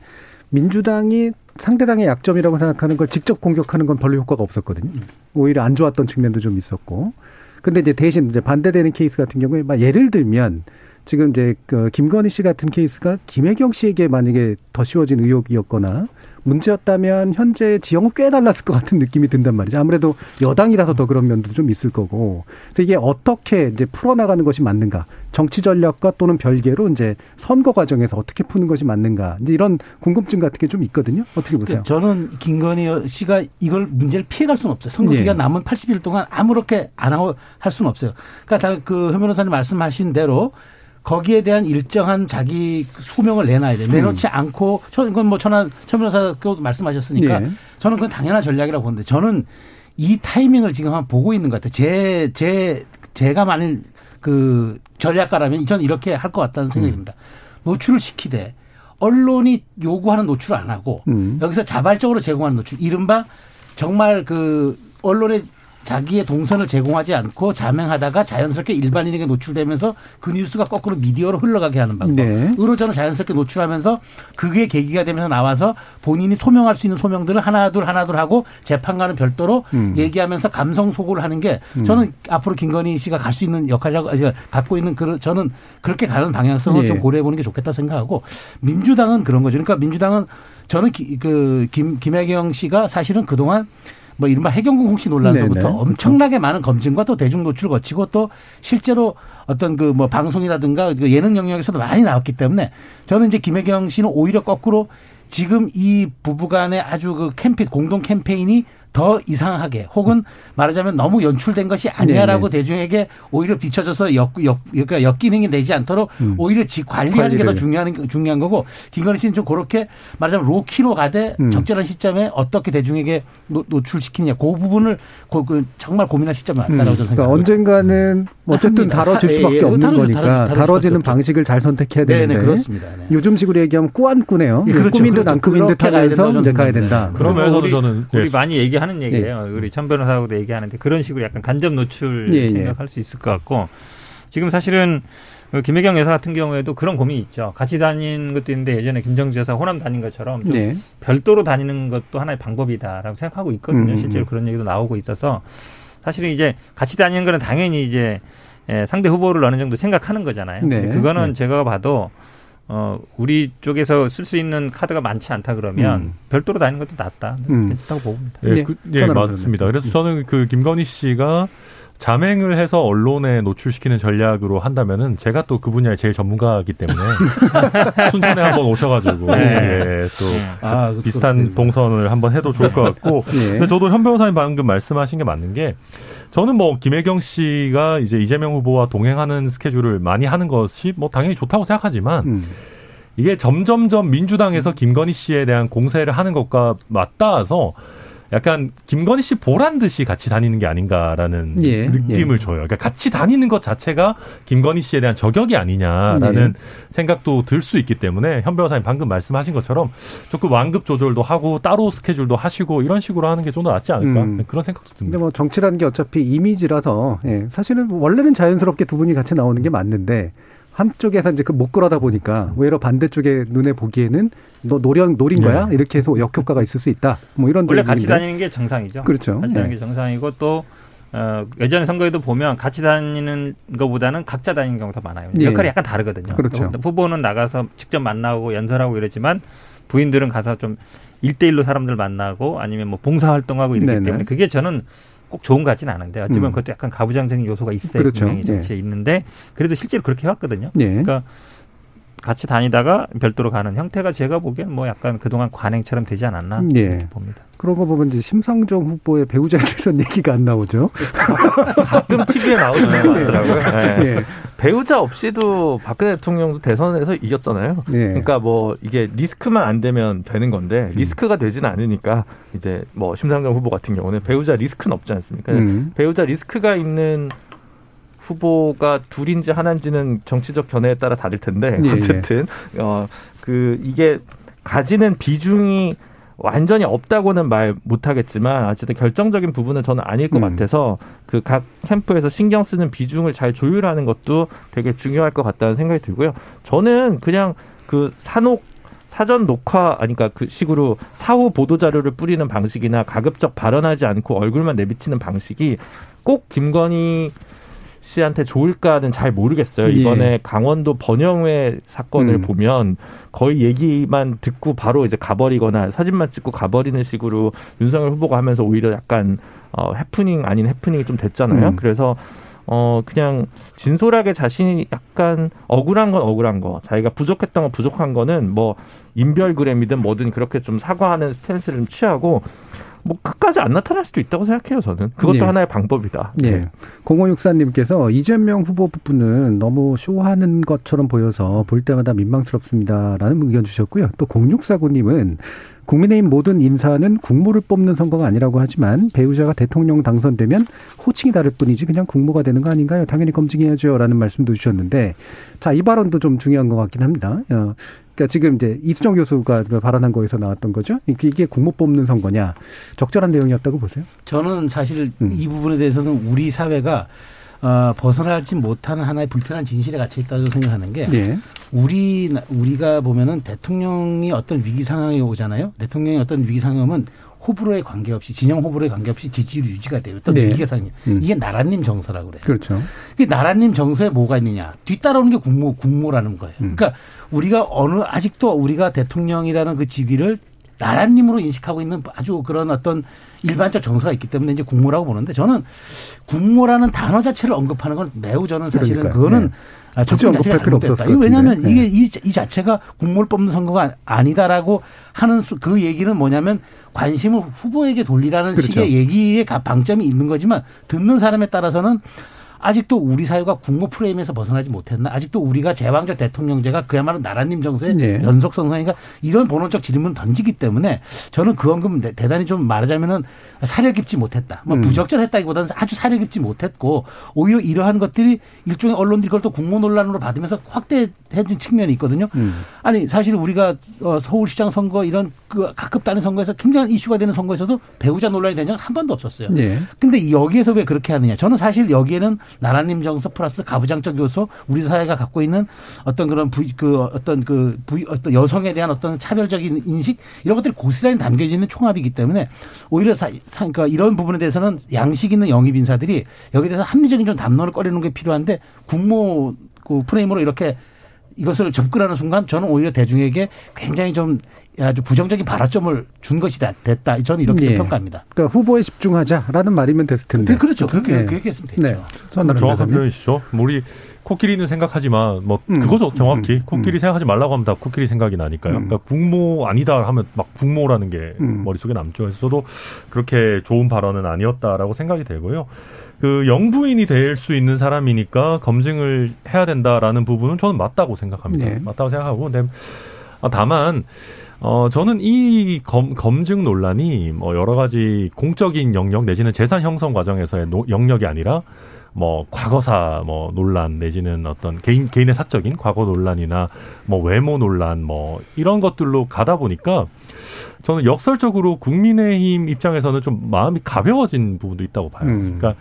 민주당이 상대당의 약점이라고 생각하는 걸 직접 공격하는 건 별로 효과가 없었거든요. 오히려 안 좋았던 측면도 좀 있었고. 근데 이제 대신 이제 반대되는 케이스 같은 경우에 막 예를 들면 지금 이제 그 김건희 씨 같은 케이스가 김혜경 씨에게 만약에 더 씌워진 의혹이었거나 문제였다면 현재 지형은 꽤 달랐을 것 같은 느낌이 든단 말이죠. 아무래도 여당이라서 더 그런 면도 좀 있을 거고. 그래서 이게 어떻게 이제 풀어나가는 것이 맞는가. 정치 전략과 또는 별개로 이제 선거 과정에서 어떻게 푸는 것이 맞는가. 이제 이런 궁금증 같은 게 좀 있거든요. 어떻게 보세요? 저는 김건희 씨가 이걸 문제를 피해갈 수는 없어요. 선거 예. 기간 남은 80일 동안 아무렇게 안 하고 할 수는 없어요. 그러니까 다그현 변호사님 말씀하신 대로 거기에 대한 일정한 자기 소명을 내놔야 돼. 내놓지 않고 저 이건 뭐 천안 천 변호사도 말씀하셨으니까 예. 저는 그건 당연한 전략이라고 보는데 저는 이 타이밍을 지금 한번 보고 있는 것 같아요. 제, 제, 제가 만일 그 전략가라면 저는 이렇게 할 것 같다는 생각이 듭니다. 노출을 시키되 언론이 요구하는 노출을 안 하고 음. 여기서 자발적으로 제공하는 노출. 이른바 정말 그 언론에 자기의 동선을 제공하지 않고 자명하다가 자연스럽게 일반인에게 노출되면서 그 뉴스가 거꾸로 미디어로 흘러가게 하는 방법. 네. 으로 저는 자연스럽게 노출하면서 그게 계기가 되면서 나와서 본인이 소명할 수 있는 소명들을 하나 둘 하나 둘 하고 재판과는 별도로 음. 얘기하면서 감성 소구를 하는 게 저는 앞으로 김건희 씨가 갈 수 있는 역할이라고 갖고 있는 그 저는 그렇게 가는 방향성을 예. 좀 고려해 보는 게 좋겠다 생각하고 민주당은 그런 거죠. 그러니까 민주당은 저는 기- 그 김, 김혜경 씨가 사실은 그동안 뭐 이른바 해경궁 홍씨 논란서부터 네네. 엄청나게 많은 검증과 또 대중 노출 거치고 또 실제로 어떤 그 뭐 방송이라든가 그 예능 영역에서도 많이 나왔기 때문에 저는 이제 김혜경 씨는 오히려 거꾸로 지금 이 부부간의 아주 그 캠페인 공동 캠페인이 더 이상하게 혹은 말하자면 너무 연출된 것이 아니야라고 대중에게 오히려 비춰져서 역, 역, 그러니까 역기능이 되지 않도록 음. 오히려 지 관리하는 게 더. 중요한, 중요한 거고 김건희 씨는 좀 그렇게 말하자면 low-key로 가되 음. 적절한 시점에 어떻게 대중에게 노, 노출시키느냐 그 부분을 고, 그 정말 고민할 시점이 왔다라고 저는 그러니까 생각합니다. 언젠가는 어쨌든 합니다. 다뤄질 예, 수밖에 예. 없는 다뤄질- 거니까 다뤄질- 다뤄질 다뤄지는. 방식을 잘 선택해야 네, 되는데 네, 그렇습니다. 네. 요즘식으로 얘기하면 꾸안꾸네요. 예, 그렇죠. 꾸민 듯안 그렇죠. 꾸민 듯 하면서 이제 가야 된다. 봅니다. 그러면서도 우리, 저는 우리 예. 많이 얘기하는 얘기예요. 우리 천 변호사하고도 얘기하는데 그런 식으로 약간 간접 노출 예, 예. 생각할 수 있을 것 같고 지금 사실은 그 김혜경 여사 같은 경우에도 그런 고민이 있죠. 같이 다니는 것도 있는데 예전에 김정지 여사 호남 다닌 것처럼 좀 네. 별도로 다니는 것도 하나의 방법이다라고 생각하고 있거든요. 음, 실제로 음. 그런 얘기도 나오고 있어서 사실은 이제 같이 다니는 거는 당연히 이제 예, 상대 후보를 어느 정도 생각하는 거잖아요. 네. 근데 그거는 네. 제가 봐도 어 우리 쪽에서 쓸 수 있는 카드가 많지 않다 그러면 음. 별도로 다니는 것도 낫다. 음. 괜찮다고 봅니다. 예, 네, 그, 예 맞습니다. 그래서 저는 그 김건희 씨가 자맹을 해서 언론에 노출시키는 전략으로 한다면은 제가 또 그 분야의 제일 전문가이기 때문에 순천에 한번 오셔가지고 네. 예, 또 아, 비슷한 동선을 한번 해도 좋을 것 같고 예. 근데 저도 현 변호사님 방금 말씀하신 게 맞는 게 저는 뭐 김혜경 씨가 이제 이재명 후보와 동행하는 스케줄을 많이 하는 것이 뭐 당연히 좋다고 생각하지만 음. 이게 점점점 민주당에서 김건희 씨에 대한 공세를 하는 것과 맞닿아서 약간 김건희 씨 보란 듯이 같이 다니는 게 아닌가라는 예, 느낌을 줘요. 그러니까 같이 다니는 것 자체가 김건희 씨에 대한 저격이 아니냐라는 예. 생각도 들 수 있기 때문에 현 변호사님 방금 말씀하신 것처럼 조금 완급 조절도 하고 따로 스케줄도 하시고 이런 식으로 하는 게 좀 더 낫지 않을까 음. 그런 생각도 근데 듭니다. 뭐 정치라는 게 어차피 이미지라서 예, 사실은 원래는 자연스럽게 두 분이 같이 나오는 게 맞는데 한쪽에서 이제 그못 끌어다 보니까 오히려 반대쪽에 눈에 보기에는 너 노련 노린 거야 네. 이렇게 해서 역효과가 있을 수 있다. 뭐 이런 원래 같이. 다니는 게 정상이죠. 그렇죠. 같이 다니는 네. 게 정상이고 또 어, 예전 선거에도 보면 같이 다니는 것보다는 각자 다니는 경우가 더 많아요. 예. 역할이 약간 다르거든요. 그렇죠. 후보는 나가서 직접 만나고 연설하고 이러지만 부인들은 가서 좀 일대일로 사람들 만나고 아니면 뭐 봉사활동하고 이러기 네네. 때문에 그게 저는 꼭 좋은 것 같지는 않은데 어찌 보면 음. 그것도 약간 가부장적인 요소가 있어요. 그렇죠. 분명히 정치에 있는데 그래도 실제로 그렇게 해왔거든요. 예. 그러니까 같이 다니다가 별도로 가는 형태가 제가 보기엔 뭐 약간 그동안 관행처럼 되지 않았나 예. 이렇게 봅니다. 그런 거 보면 이제 심상정 후보의 배우자에 대해서는 얘기가 안 나오죠. 가끔 TV에 나오는 거 같더라고요. 네. 예. 배우자 없이도 박근혜 대통령도 대선에서 이겼잖아요. 예. 그러니까 뭐 이게 리스크만 안 되면 되는 건데 리스크가 되지는 않으니까 이제 뭐 심상정 후보 같은 경우는 배우자 리스크는 없지 않습니까? 음. 배우자 리스크가 있는 후보가 둘인지 하나인지는 정치적 견해에 따라 다를 텐데 예, 예. 어쨌든 어그 이게 가지는 비중이 완전히 없다고는 말 못하겠지만 어쨌든 결정적인 부분은 저는 아닐 것 음. 같아서 그 각 캠프에서 신경 쓰는 비중을 잘 조율하는 것도 되게 중요할 것 같다는 생각이 들고요. 저는 그냥 그 산옥 사전 녹화 아니까 그 식으로 사후 보도 자료를 뿌리는 방식이나 가급적 발언하지 않고 얼굴만 내비치는 방식이 꼭 김건희 씨한테 좋을까는 잘 모르겠어요. 예. 이번에 강원도 번영회 사건을 음. 보면 거의 얘기만 듣고 바로 이제 가버리거나 사진만 찍고 가버리는 식으로 윤석열 후보가 하면서 오히려 약간 어, 해프닝 아닌 해프닝이 좀 됐잖아요. 음. 그래서 어 그냥 진솔하게 자신이 약간 억울한 건 억울한 거, 자기가 부족했던 건 부족한 거는 뭐 인별그램이든 뭐든 그렇게 좀 사과하는 스탠스를 좀 취하고 뭐 끝까지 안 나타날 수도 있다고 생각해요. 저는 그것도 예. 하나의 방법이다. 네. 예. 0564님께서 이재명 후보 부분은 너무 쇼하는 것처럼 보여서 볼 때마다 민망스럽습니다라는 의견 주셨고요. 또 0649님은 국민의힘 모든 인사는 국무를 뽑는 선거가 아니라고 하지만 배우자가 대통령 당선되면 호칭이 다를 뿐이지 그냥 국무가 되는 거 아닌가요? 당연히 검증해야죠 라는 말씀도 주셨는데 자, 이 발언도 좀 중요한 것 같긴 합니다. 어, 그러니까 지금 이제 이수정 교수가 발언한 거에서 나왔던 거죠. 이게 국무 뽑는 선거냐 적절한 내용이었다고 보세요? 저는 사실 음. 이 부분에 대해서는 우리 사회가 어, 벗어나지 못하는 하나의 불편한 진실에 갇혀 있다고 생각하는 게 예. 우리 우리가 보면은 대통령이 어떤 위기 상황에 오잖아요. 대통령이 어떤 위기 오면 호불호에 관계없이 진영 호불호에 관계없이 지지율 유지가 돼요. 어떤 네. 위기가 상황이 음. 이게 나라님 정서라고 그래요. 그렇죠. 그 나라님 정서에 뭐가 있느냐? 뒤따라오는 게 국무 국무라는 거예요. 음. 그러니까 우리가 어느 아직도 우리가 대통령이라는 그 직위를 나라님으로 인식하고 있는 아주 그런 어떤 일반적 정서가 있기 때문에 이제 국무라고 보는데 저는 국무라는 단어 자체를 언급하는 건 매우 저는 사실은 그러니까요. 그거는 네. 아, 자체가 언급할 필요 것 이거 왜냐하면 같은데. 이게 이, 이 자체가 국무를 뽑는 선거가 아니다라고 하는 수- 그 얘기는 뭐냐면 관심을 후보에게 돌리라는 그렇죠. 식의 얘기에 가- 방점이 있는 거지만 듣는 사람에 따라서는 아직도 우리 사회가 국무 프레임에서 벗어나지 못했나? 아직도 우리가 제왕적 대통령제가 그야말로 나라님 정서의 예. 연속성상인가? 이런 본원적 질문 던지기 때문에 저는 그 언급 대- 대단히 좀 말하자면은 사려 깊지 못했다. 뭐 음. 부적절했다기보다는 아주 사려 깊지 못했고 오히려 이러한 것들이 일종의 언론들이 그걸 또 국무 논란으로 받으면서 확대해진 측면이 있거든요. 음. 아니 사실 우리가 어, 서울시장 선거 이런 그 각급 단위 선거에서 굉장한 이슈가 되는 선거에서도 배우자 논란이 된 적은 한 번도 없었어요. 예. 근데 여기에서 왜 그렇게 하느냐? 저는 사실 여기에는 나라님 정서 플러스 가부장적 요소, 우리 사회가 갖고 있는 어떤 그런 부, 그 어떤 그 부, 어떤 여성에 대한 어떤 차별적인 인식 이런 것들이 고스란히 담겨져 있는 총합이기 때문에 오히려 사, 사, 그러니까 이런 부분에 대해서는 양식 있는 영입 인사들이 여기에 대해서 합리적인 좀 담론을 꺼내는 게 필요한데 국무 그 프레임으로 이렇게 이것을 접근하는 순간 저는 오히려 대중에게 굉장히 좀 아주 부정적인 발화점을 준 것이 됐다. 저는 이렇게 예. 평가합니다. 그러니까 후보에 집중하자라는 말이면 됐을 텐데. 그렇죠. 그렇게 예. 그렇게 했으면 됐죠. 네. 정확한. 표현이시죠. 뭐 우리 코끼리는 생각하지만 뭐 음. 그거죠 정확히 음. 코끼리 음. 생각하지 말라고 하면 다 코끼리 생각이 나니까요. 음. 그러니까 국모 아니다 하면 막 국모라는 게 음. 머릿속에 남죠. 그래서 저도 그렇게 좋은 발언은 아니었다라고 생각이 되고요. 그 영부인이 될 수 있는 사람이니까 검증을 해야 된다라는 부분은 저는 맞다고 생각합니다. 네. 맞다고 생각하고 근데 아, 다만 어 저는 이 검, 검증 논란이 뭐 여러 가지 공적인 영역 내지는 재산 형성 과정에서의 노- 영역이 아니라 뭐 과거사 뭐 논란 내지는 어떤 개인 개인의 사적인 과거 논란이나 뭐 외모 논란 뭐 이런 것들로 가다 보니까 저는 역설적으로 국민의힘 입장에서는 좀 마음이 가벼워진 부분도 있다고 봐요. 음. 그러니까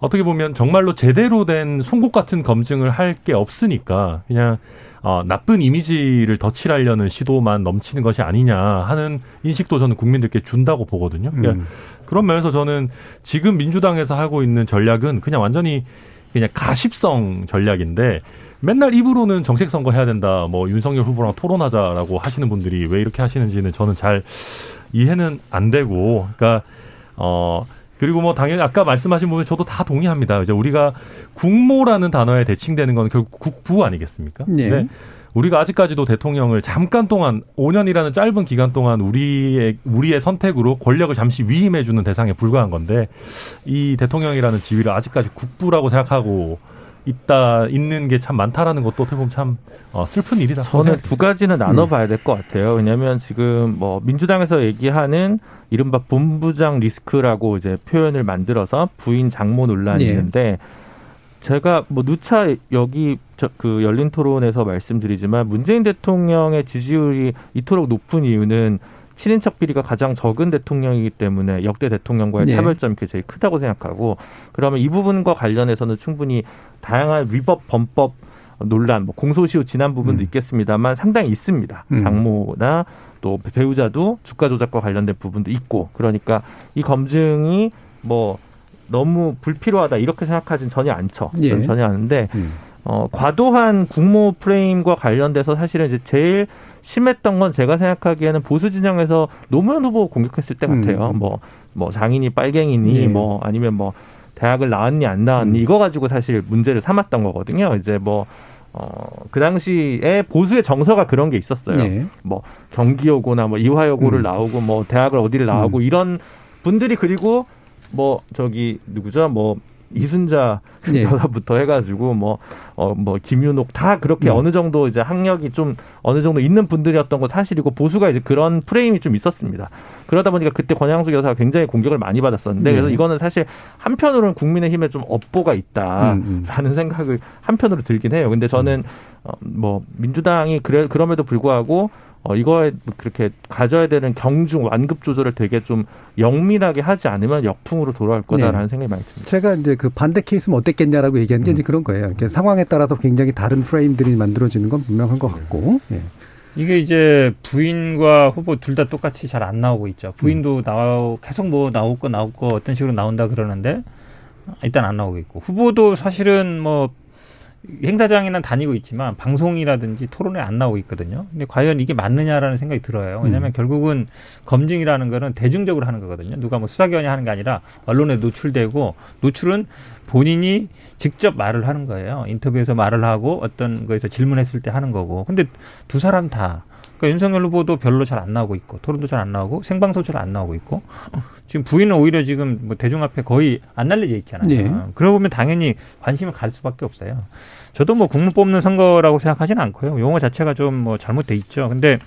어떻게 보면 정말로 제대로 된 송곳 같은 검증을 할 게 없으니까 그냥 어, 나쁜 이미지를 덧칠하려는 시도만 넘치는 것이 아니냐 하는 인식도 저는 국민들께 준다고 보거든요. 그러니까 음. 그런 면에서 저는 지금 민주당에서 하고 있는 전략은 그냥 완전히 그냥 가십성 전략인데 맨날 입으로는 정책 선거 해야 된다. 뭐 윤석열 후보랑 토론하자라고 하시는 분들이 왜 이렇게 하시는지는 저는 잘 이해는 안 되고 그러니까 어 그리고 뭐 당연히 아까 말씀하신 부분 저도 다 동의합니다. 이제 우리가 국모라는 단어에 대칭되는 건 결국 국부 아니겠습니까? 예. 근데 우리가 아직까지도 대통령을 잠깐 동안 5년이라는 짧은 기간 동안 우리의 우리의 선택으로 권력을 잠시 위임해 주는 대상에 불과한 건데 이 대통령이라는 지위를 아직까지 국부라고 생각하고 있다 있는 게 참 많다라는 것도 어떻게 보면 참 어, 슬픈 일이다. 저는 두 가지는 음. 나눠봐야 될 것 같아요. 왜냐하면 지금 뭐 민주당에서 얘기하는 이른바 본부장 리스크라고 이제 표현을 만들어서 부인 장모 논란이 예. 있는데 제가 뭐 누차 여기 저 그 열린 토론에서 말씀드리지만 문재인 대통령의 지지율이 이토록 높은 이유는 친인척 비리가 가장 적은 대통령이기 때문에 역대 대통령과의 예. 차별점이 그게 제일 크다고 생각하고 그러면 이 부분과 관련해서는 충분히 다양한 위법 범법 논란, 뭐 공소시효 지난 부분도 음. 있겠습니다만 상당히 있습니다. 음. 장모나 또 배우자도 주가 조작과 관련된 부분도 있고 그러니까 이 검증이 뭐 너무 불필요하다 이렇게 생각하진 전혀 않죠. 예. 전혀 않은데 음. 어, 과도한 국모 프레임과 관련돼서 사실은 이제 제일 심했던 건 제가 생각하기에는 보수 진영에서 노무현 후보 공격했을 때 같아요. 음. 뭐, 뭐 장인이 빨갱이니 예. 뭐 아니면 뭐 대학을 나왔니 안 나왔니 음. 이거 가지고 사실 문제를 삼았던 거거든요. 이제 뭐, 어, 그 당시에 보수의 정서가 그런 게 있었어요. 예. 뭐 경기여고나 뭐 이화여고를 음. 나오고 뭐 대학을 어디를 나오고 이런 분들이 그리고 뭐 저기 누구죠? 뭐 이순자 예. 여사부터 해가지고 뭐 어 뭐 김윤옥 다 그렇게 음. 어느 정도 이제 학력이 좀 어느 정도 있는 분들이었던 건 사실이고 보수가 이제 그런 프레임이 좀 있었습니다. 그러다 보니까 그때 권양숙 여사가 굉장히 공격을 많이 받았었는데 예. 그래서 이거는 사실 한편으로는 국민의힘에 좀 업보가 있다라는 음, 음. 생각을 한편으로 들긴 해요. 근데 저는 어, 뭐 민주당이 그래 그럼에도 불구하고 어, 이거에 그렇게 가져야 되는 경중 완급 조절을 되게 좀 영밀하게 하지 않으면 역풍으로 돌아올 거다라는 네. 생각이 많이 듭니다. 제가 이제 그 반대 케이스면 어땠겠냐라고 얘기한 음. 게 이제 그런 거예요. 이렇게 상황에 따라서 굉장히 다른 프레임들이 만들어지는 건 분명한 것 같고. 예. 이게 이제 부인과 후보 둘 다 똑같이 잘 안 나오고 있죠. 부인도 나와 계속 뭐 나올 거 나올 거 어떤 식으로 나온다 그러는데 일단 안 나오고 있고 후보도 사실은 뭐 행사장에는 다니고 있지만 방송이라든지 토론에 안 나오고 있거든요. 근데 과연 이게 맞느냐라는 생각이 들어요. 왜냐하면 결국은 검증이라는 거는 대중적으로 하는 거거든요. 누가 뭐 수사기관이 하는 게 아니라 언론에 노출되고 노출은 본인이 직접 말을 하는 거예요. 인터뷰에서 말을 하고 어떤 거에서 질문했을 때 하는 거고. 근데 두 사람 다 그러니까 윤석열 후보도 별로 잘 안 나오고 있고 토론도 잘 안 나오고 생방송 잘안 나오고 있고 지금 부인은 오히려 지금 뭐 대중 앞에 거의 안 날려져 있잖아요. 예. 그러고 보면 당연히 관심을 갈 수밖에 없어요. 저도 뭐 국무 뽑는 선거라고 생각하지는 않고요. 용어 자체가 좀 뭐 잘못돼 있죠. 근데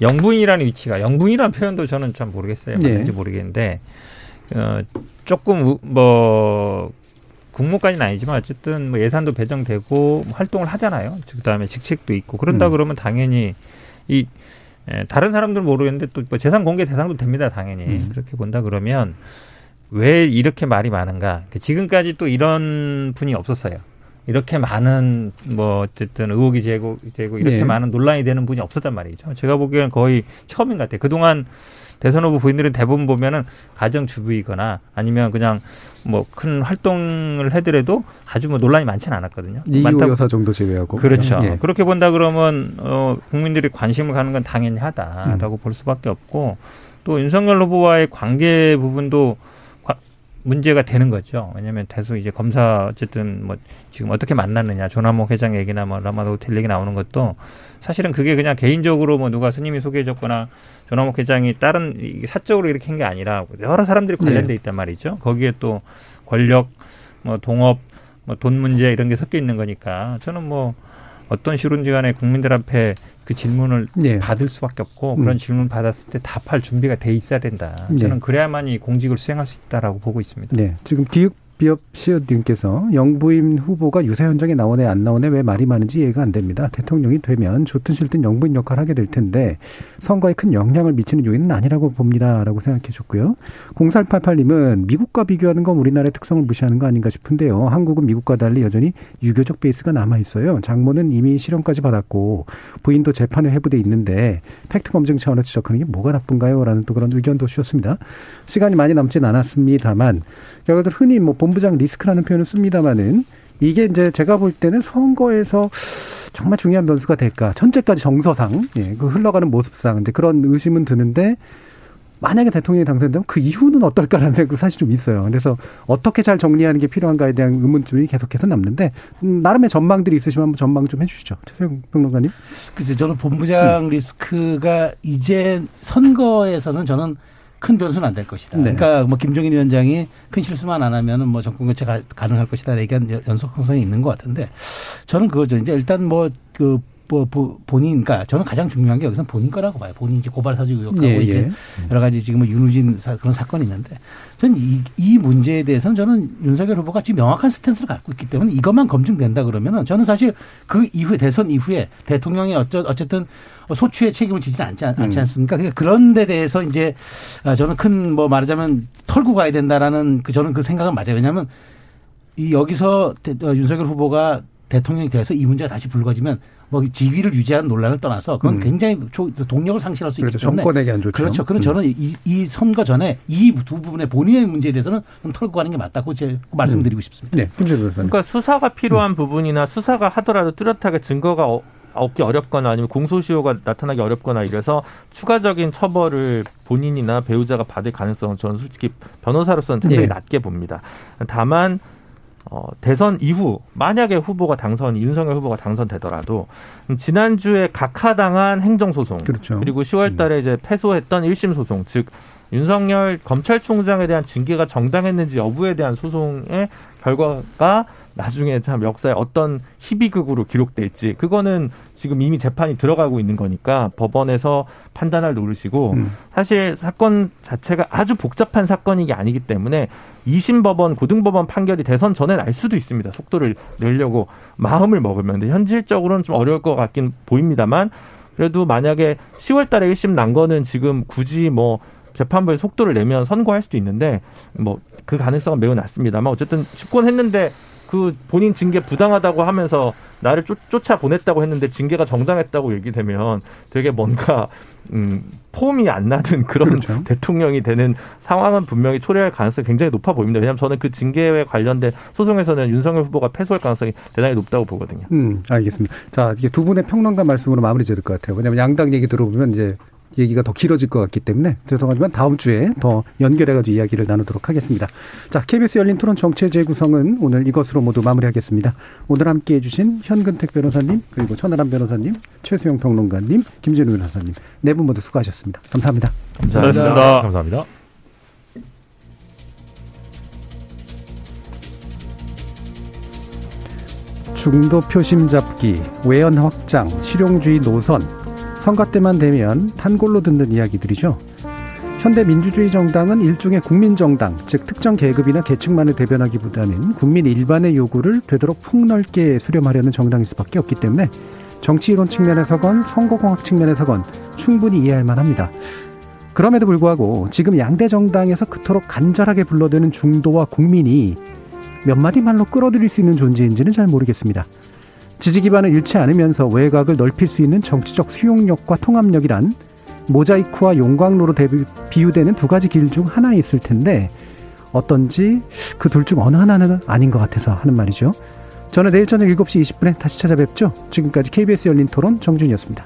영분이라는 위치가 영분이라는 표현도 저는 잘 모르겠어요. 예. 맞는지 모르겠는데 어 조금 우- 뭐 국무까지는 아니지만 어쨌든 뭐 예산도 배정되고 활동을 하잖아요. 그다음에 직책도 있고 그런다 음. 그러면 당연히 이 에, 다른 사람들은 모르겠는데 또 뭐 재산 공개 대상도 됩니다. 당연히 음. 그렇게 본다 그러면 왜 이렇게 말이 많은가? 그 지금까지 또 이런 분이 없었어요. 이렇게 많은 뭐 어쨌든 의혹이 되고 되고 이렇게 네. 많은 논란이 되는 분이 없었단 말이죠. 제가 보기에는 거의 처음인 것 같아요. 그동안 대선 후보 부인들은 대부분 보면은 가정 주부이거나 아니면 그냥 뭐 큰 활동을 해더라도 아주 뭐 논란이 많지는 않았거든요. 이호 여사 정도 제외하고 그렇죠. 예. 그렇게 본다 그러면 어 국민들이 관심을 가는 건 당연히 하다라고 볼 수밖에 없고 또 윤석열 후보와의 관계 부분도 과- 문제가 되는 거죠. 왜냐하면 대수 이제 검사 어쨌든 뭐 지금 어떻게 만났느냐 조남욱 회장 얘기나 뭐 라마다 호텔 얘기 나오는 것도 사실은 그게 그냥 개인적으로 뭐 누가 스님이 소개해줬거나 조남욱 회장이 다른 사적으로 이렇게 한 게 아니라 여러 사람들이 관련돼 있단 말이죠. 거기에 또 권력, 뭐 동업, 뭐 돈 문제 이런 게 섞여 있는 거니까 저는 뭐 어떤 식으로든지 간에 국민들 앞에 그 질문을 예. 받을 수밖에 없고 음. 그런 질문 받았을 때 답할 준비가 돼 있어야 된다. 네. 저는 그래야만 이 공직을 수행할 수 있다라고 보고 있습니다. 네, 지금 기획 비업 시어님께서 영부인 후보가 유세 현장에 나오네 안 나오네 왜 말이 많은지 이해가 안 됩니다. 대통령이 되면 좋든 싫든 영부인 역할을 하게 될 텐데 선거에 큰 영향을 미치는 요인은 아니라고 봅니다라고 생각해 줬고요. 0488님은 미국과 비교하는 건 우리나라의 특성을 무시하는 거 아닌가 싶은데요. 한국은 미국과 달리 여전히 유교적 베이스가 남아 있어요. 장모는 이미 실형까지 받았고 부인도 재판에 회부돼 있는데 팩트 검증 차원에서 지적하는 게 뭐가 나쁜가요? 라는 또 그런 의견도 주셨습니다. 시간이 많이 남진 않았습니다만 여러분들 흔히 뭐 본부장 리스크라는 표현을 씁니다마는 이게 이제 제가 볼 때는 선거에서 정말 중요한 변수가 될까. 현재까지 정서상, 예, 그 흘러가는 모습상, 이제 그런 의심은 드는데, 만약에 대통령이 당선되면 그 이후는 어떨까라는 생각도 사실 좀 있어요. 그래서 어떻게 잘 정리하는 게 필요한가에 대한 의문점이 계속해서 남는데, 음, 나름의 전망들이 있으시면 한번 전망 좀 해주시죠. 최세용 평론가님. 글쎄 저는 본부장 리스크가 이제 선거에서는 저는 큰 변수는 안 될 것이다. 네. 그러니까 뭐 김종인 위원장이 큰 실수만 안 하면은 뭐 정권 교체 가- 가능할 것이다. 얘기한 연- 연속성이 있는 것 같은데 저는 그거죠. 이제 일단 뭐 그 뭐 부- 본인, 그러니까 저는 가장 중요한 게 여기서 본인 거라고 봐요. 본인 이제 고발 사주 의혹하고 예, 이제 예. 여러 가지 지금 뭐 윤우진 사, 그런 사건이 있는데 저는 이, 이 문제에 대해서는 저는 윤석열 후보가 지금 명확한 스탠스를 갖고 있기 때문에 이것만 검증된다 그러면은 저는 사실 그 이후에 대선 이후에 대통령이 어쩌, 어쨌든 소추의 책임을 지지 않지, 않- 않지 않습니까? 그러니까 그런 데 대해서 이제 아, 저는 큰 뭐 말하자면 털고 가야 된다라는 그 저는 그 생각은 맞아요. 왜냐하면 이 여기서 대- 어, 윤석열 후보가 대통령이 돼서 이 문제가 다시 불거지면 뭐 지위를 유지하는 논란을 떠나서 그건 음. 굉장히 초- 동력을 상실할 수 있기 그렇죠. 때문에 정권에게 안 좋죠. 그렇죠. 그럼 음. 저는 이, 이 선거 전에 이 두 부분의 본인의 문제에 대해서는 좀 털고 가는 게 맞다고 제 말씀드리고 싶습니다. 네. 그러니까 수사가 필요한 부분이나 수사가 하더라도 뚜렷하게 증거가 어- 얻기 어렵거나 아니면 공소시효가 나타나기 어렵거나 이래서 추가적인 처벌을 본인이나 배우자가 받을 가능성은 저는 솔직히 변호사로서는 상당히 예. 낮게 봅니다. 다만 어, 대선 이후 만약에 후보가 당선 윤석열 후보가 당선되더라도 음, 지난주에 각하당한 행정소송 그렇죠. 그리고 10월달에 이제 패소했던 1심 소송 즉 윤석열 검찰총장에 대한 징계가 정당했는지 여부에 대한 소송의 결과가 나중에 참 역사에 어떤 희비극으로 기록될지 그거는 지금 이미 재판이 들어가고 있는 거니까 법원에서 판단할 노릇이고 음. 사실 사건 자체가 아주 복잡한 사건이 아니기 때문에 2심 법원 고등법원 판결이 대선 전에 날 수도 있습니다. 속도를 내려고 마음을 먹으면 근데 현실적으로는 좀 어려울 것 같긴 보입니다만 그래도 만약에 10월 달에 1심 난 거는 지금 굳이 뭐 재판부에 속도를 내면 선고할 수도 있는데 뭐 그 가능성은 매우 낮습니다만 어쨌든 집권했는데 그 본인 징계 부당하다고 하면서 나를 쫓, 쫓아 보냈다고 했는데 징계가 정당했다고 얘기되면 되게 뭔가 음, 폼이 안 나는 그런 그렇죠. 대통령이 되는 상황은 분명히 초래할 가능성이 굉장히 높아 보입니다. 왜냐하면 저는 그 징계에 관련된 소송에서는 윤석열 후보가 패소할 가능성이 대단히 높다고 보거든요. 음, 알겠습니다. 자, 이게 두 분의 평론가 말씀으로 마무리 지을 것 같아요. 왜냐하면 양당 얘기 들어보면 이제 얘기가 더 길어질 것 같기 때문에 죄송하지만 다음 주에 더 연결해가지고 이야기를 나누도록 하겠습니다. 자, KBS 열린 토론 정체 재구성은 오늘 이것으로 모두 마무리하겠습니다. 오늘 함께 해 주신 현근택 변호사님, 그리고 천하람 변호사님, 최수영 평론가님, 김진우 변호사님 네 분 모두 수고하셨습니다. 감사합니다. 감사합니다. 감사합니다. 중도 표심 잡기, 외연 확장, 실용주의 노선, 선거 때만 되면 탄골로 듣는 이야기들이죠. 현대 민주주의 정당은 일종의 국민정당, 즉 특정 계급이나 계층만을 대변하기보다는 국민 일반의 요구를 되도록 폭넓게 수렴하려는 정당일 수밖에 없기 때문에 정치 이론 측면에서건 선거공학 측면에서건 충분히 이해할 만합니다. 그럼에도 불구하고 지금 양대 정당에서 그토록 간절하게 불러대는 중도와 국민이 몇 마디 말로 끌어들일 수 있는 존재인지는 잘 모르겠습니다. 지지 기반을 잃지 않으면서 외곽을 넓힐 수 있는 정치적 수용력과 통합력이란 모자이크와 용광로로 대비, 비유되는 두 가지 길 중 하나 있을 텐데 어떤지 그 둘 중 어느 하나는 아닌 것 같아서 하는 말이죠. 저는 내일 저녁 7시 20분에 다시 찾아뵙죠. 지금까지 KBS 열린 토론 정준이었습니다.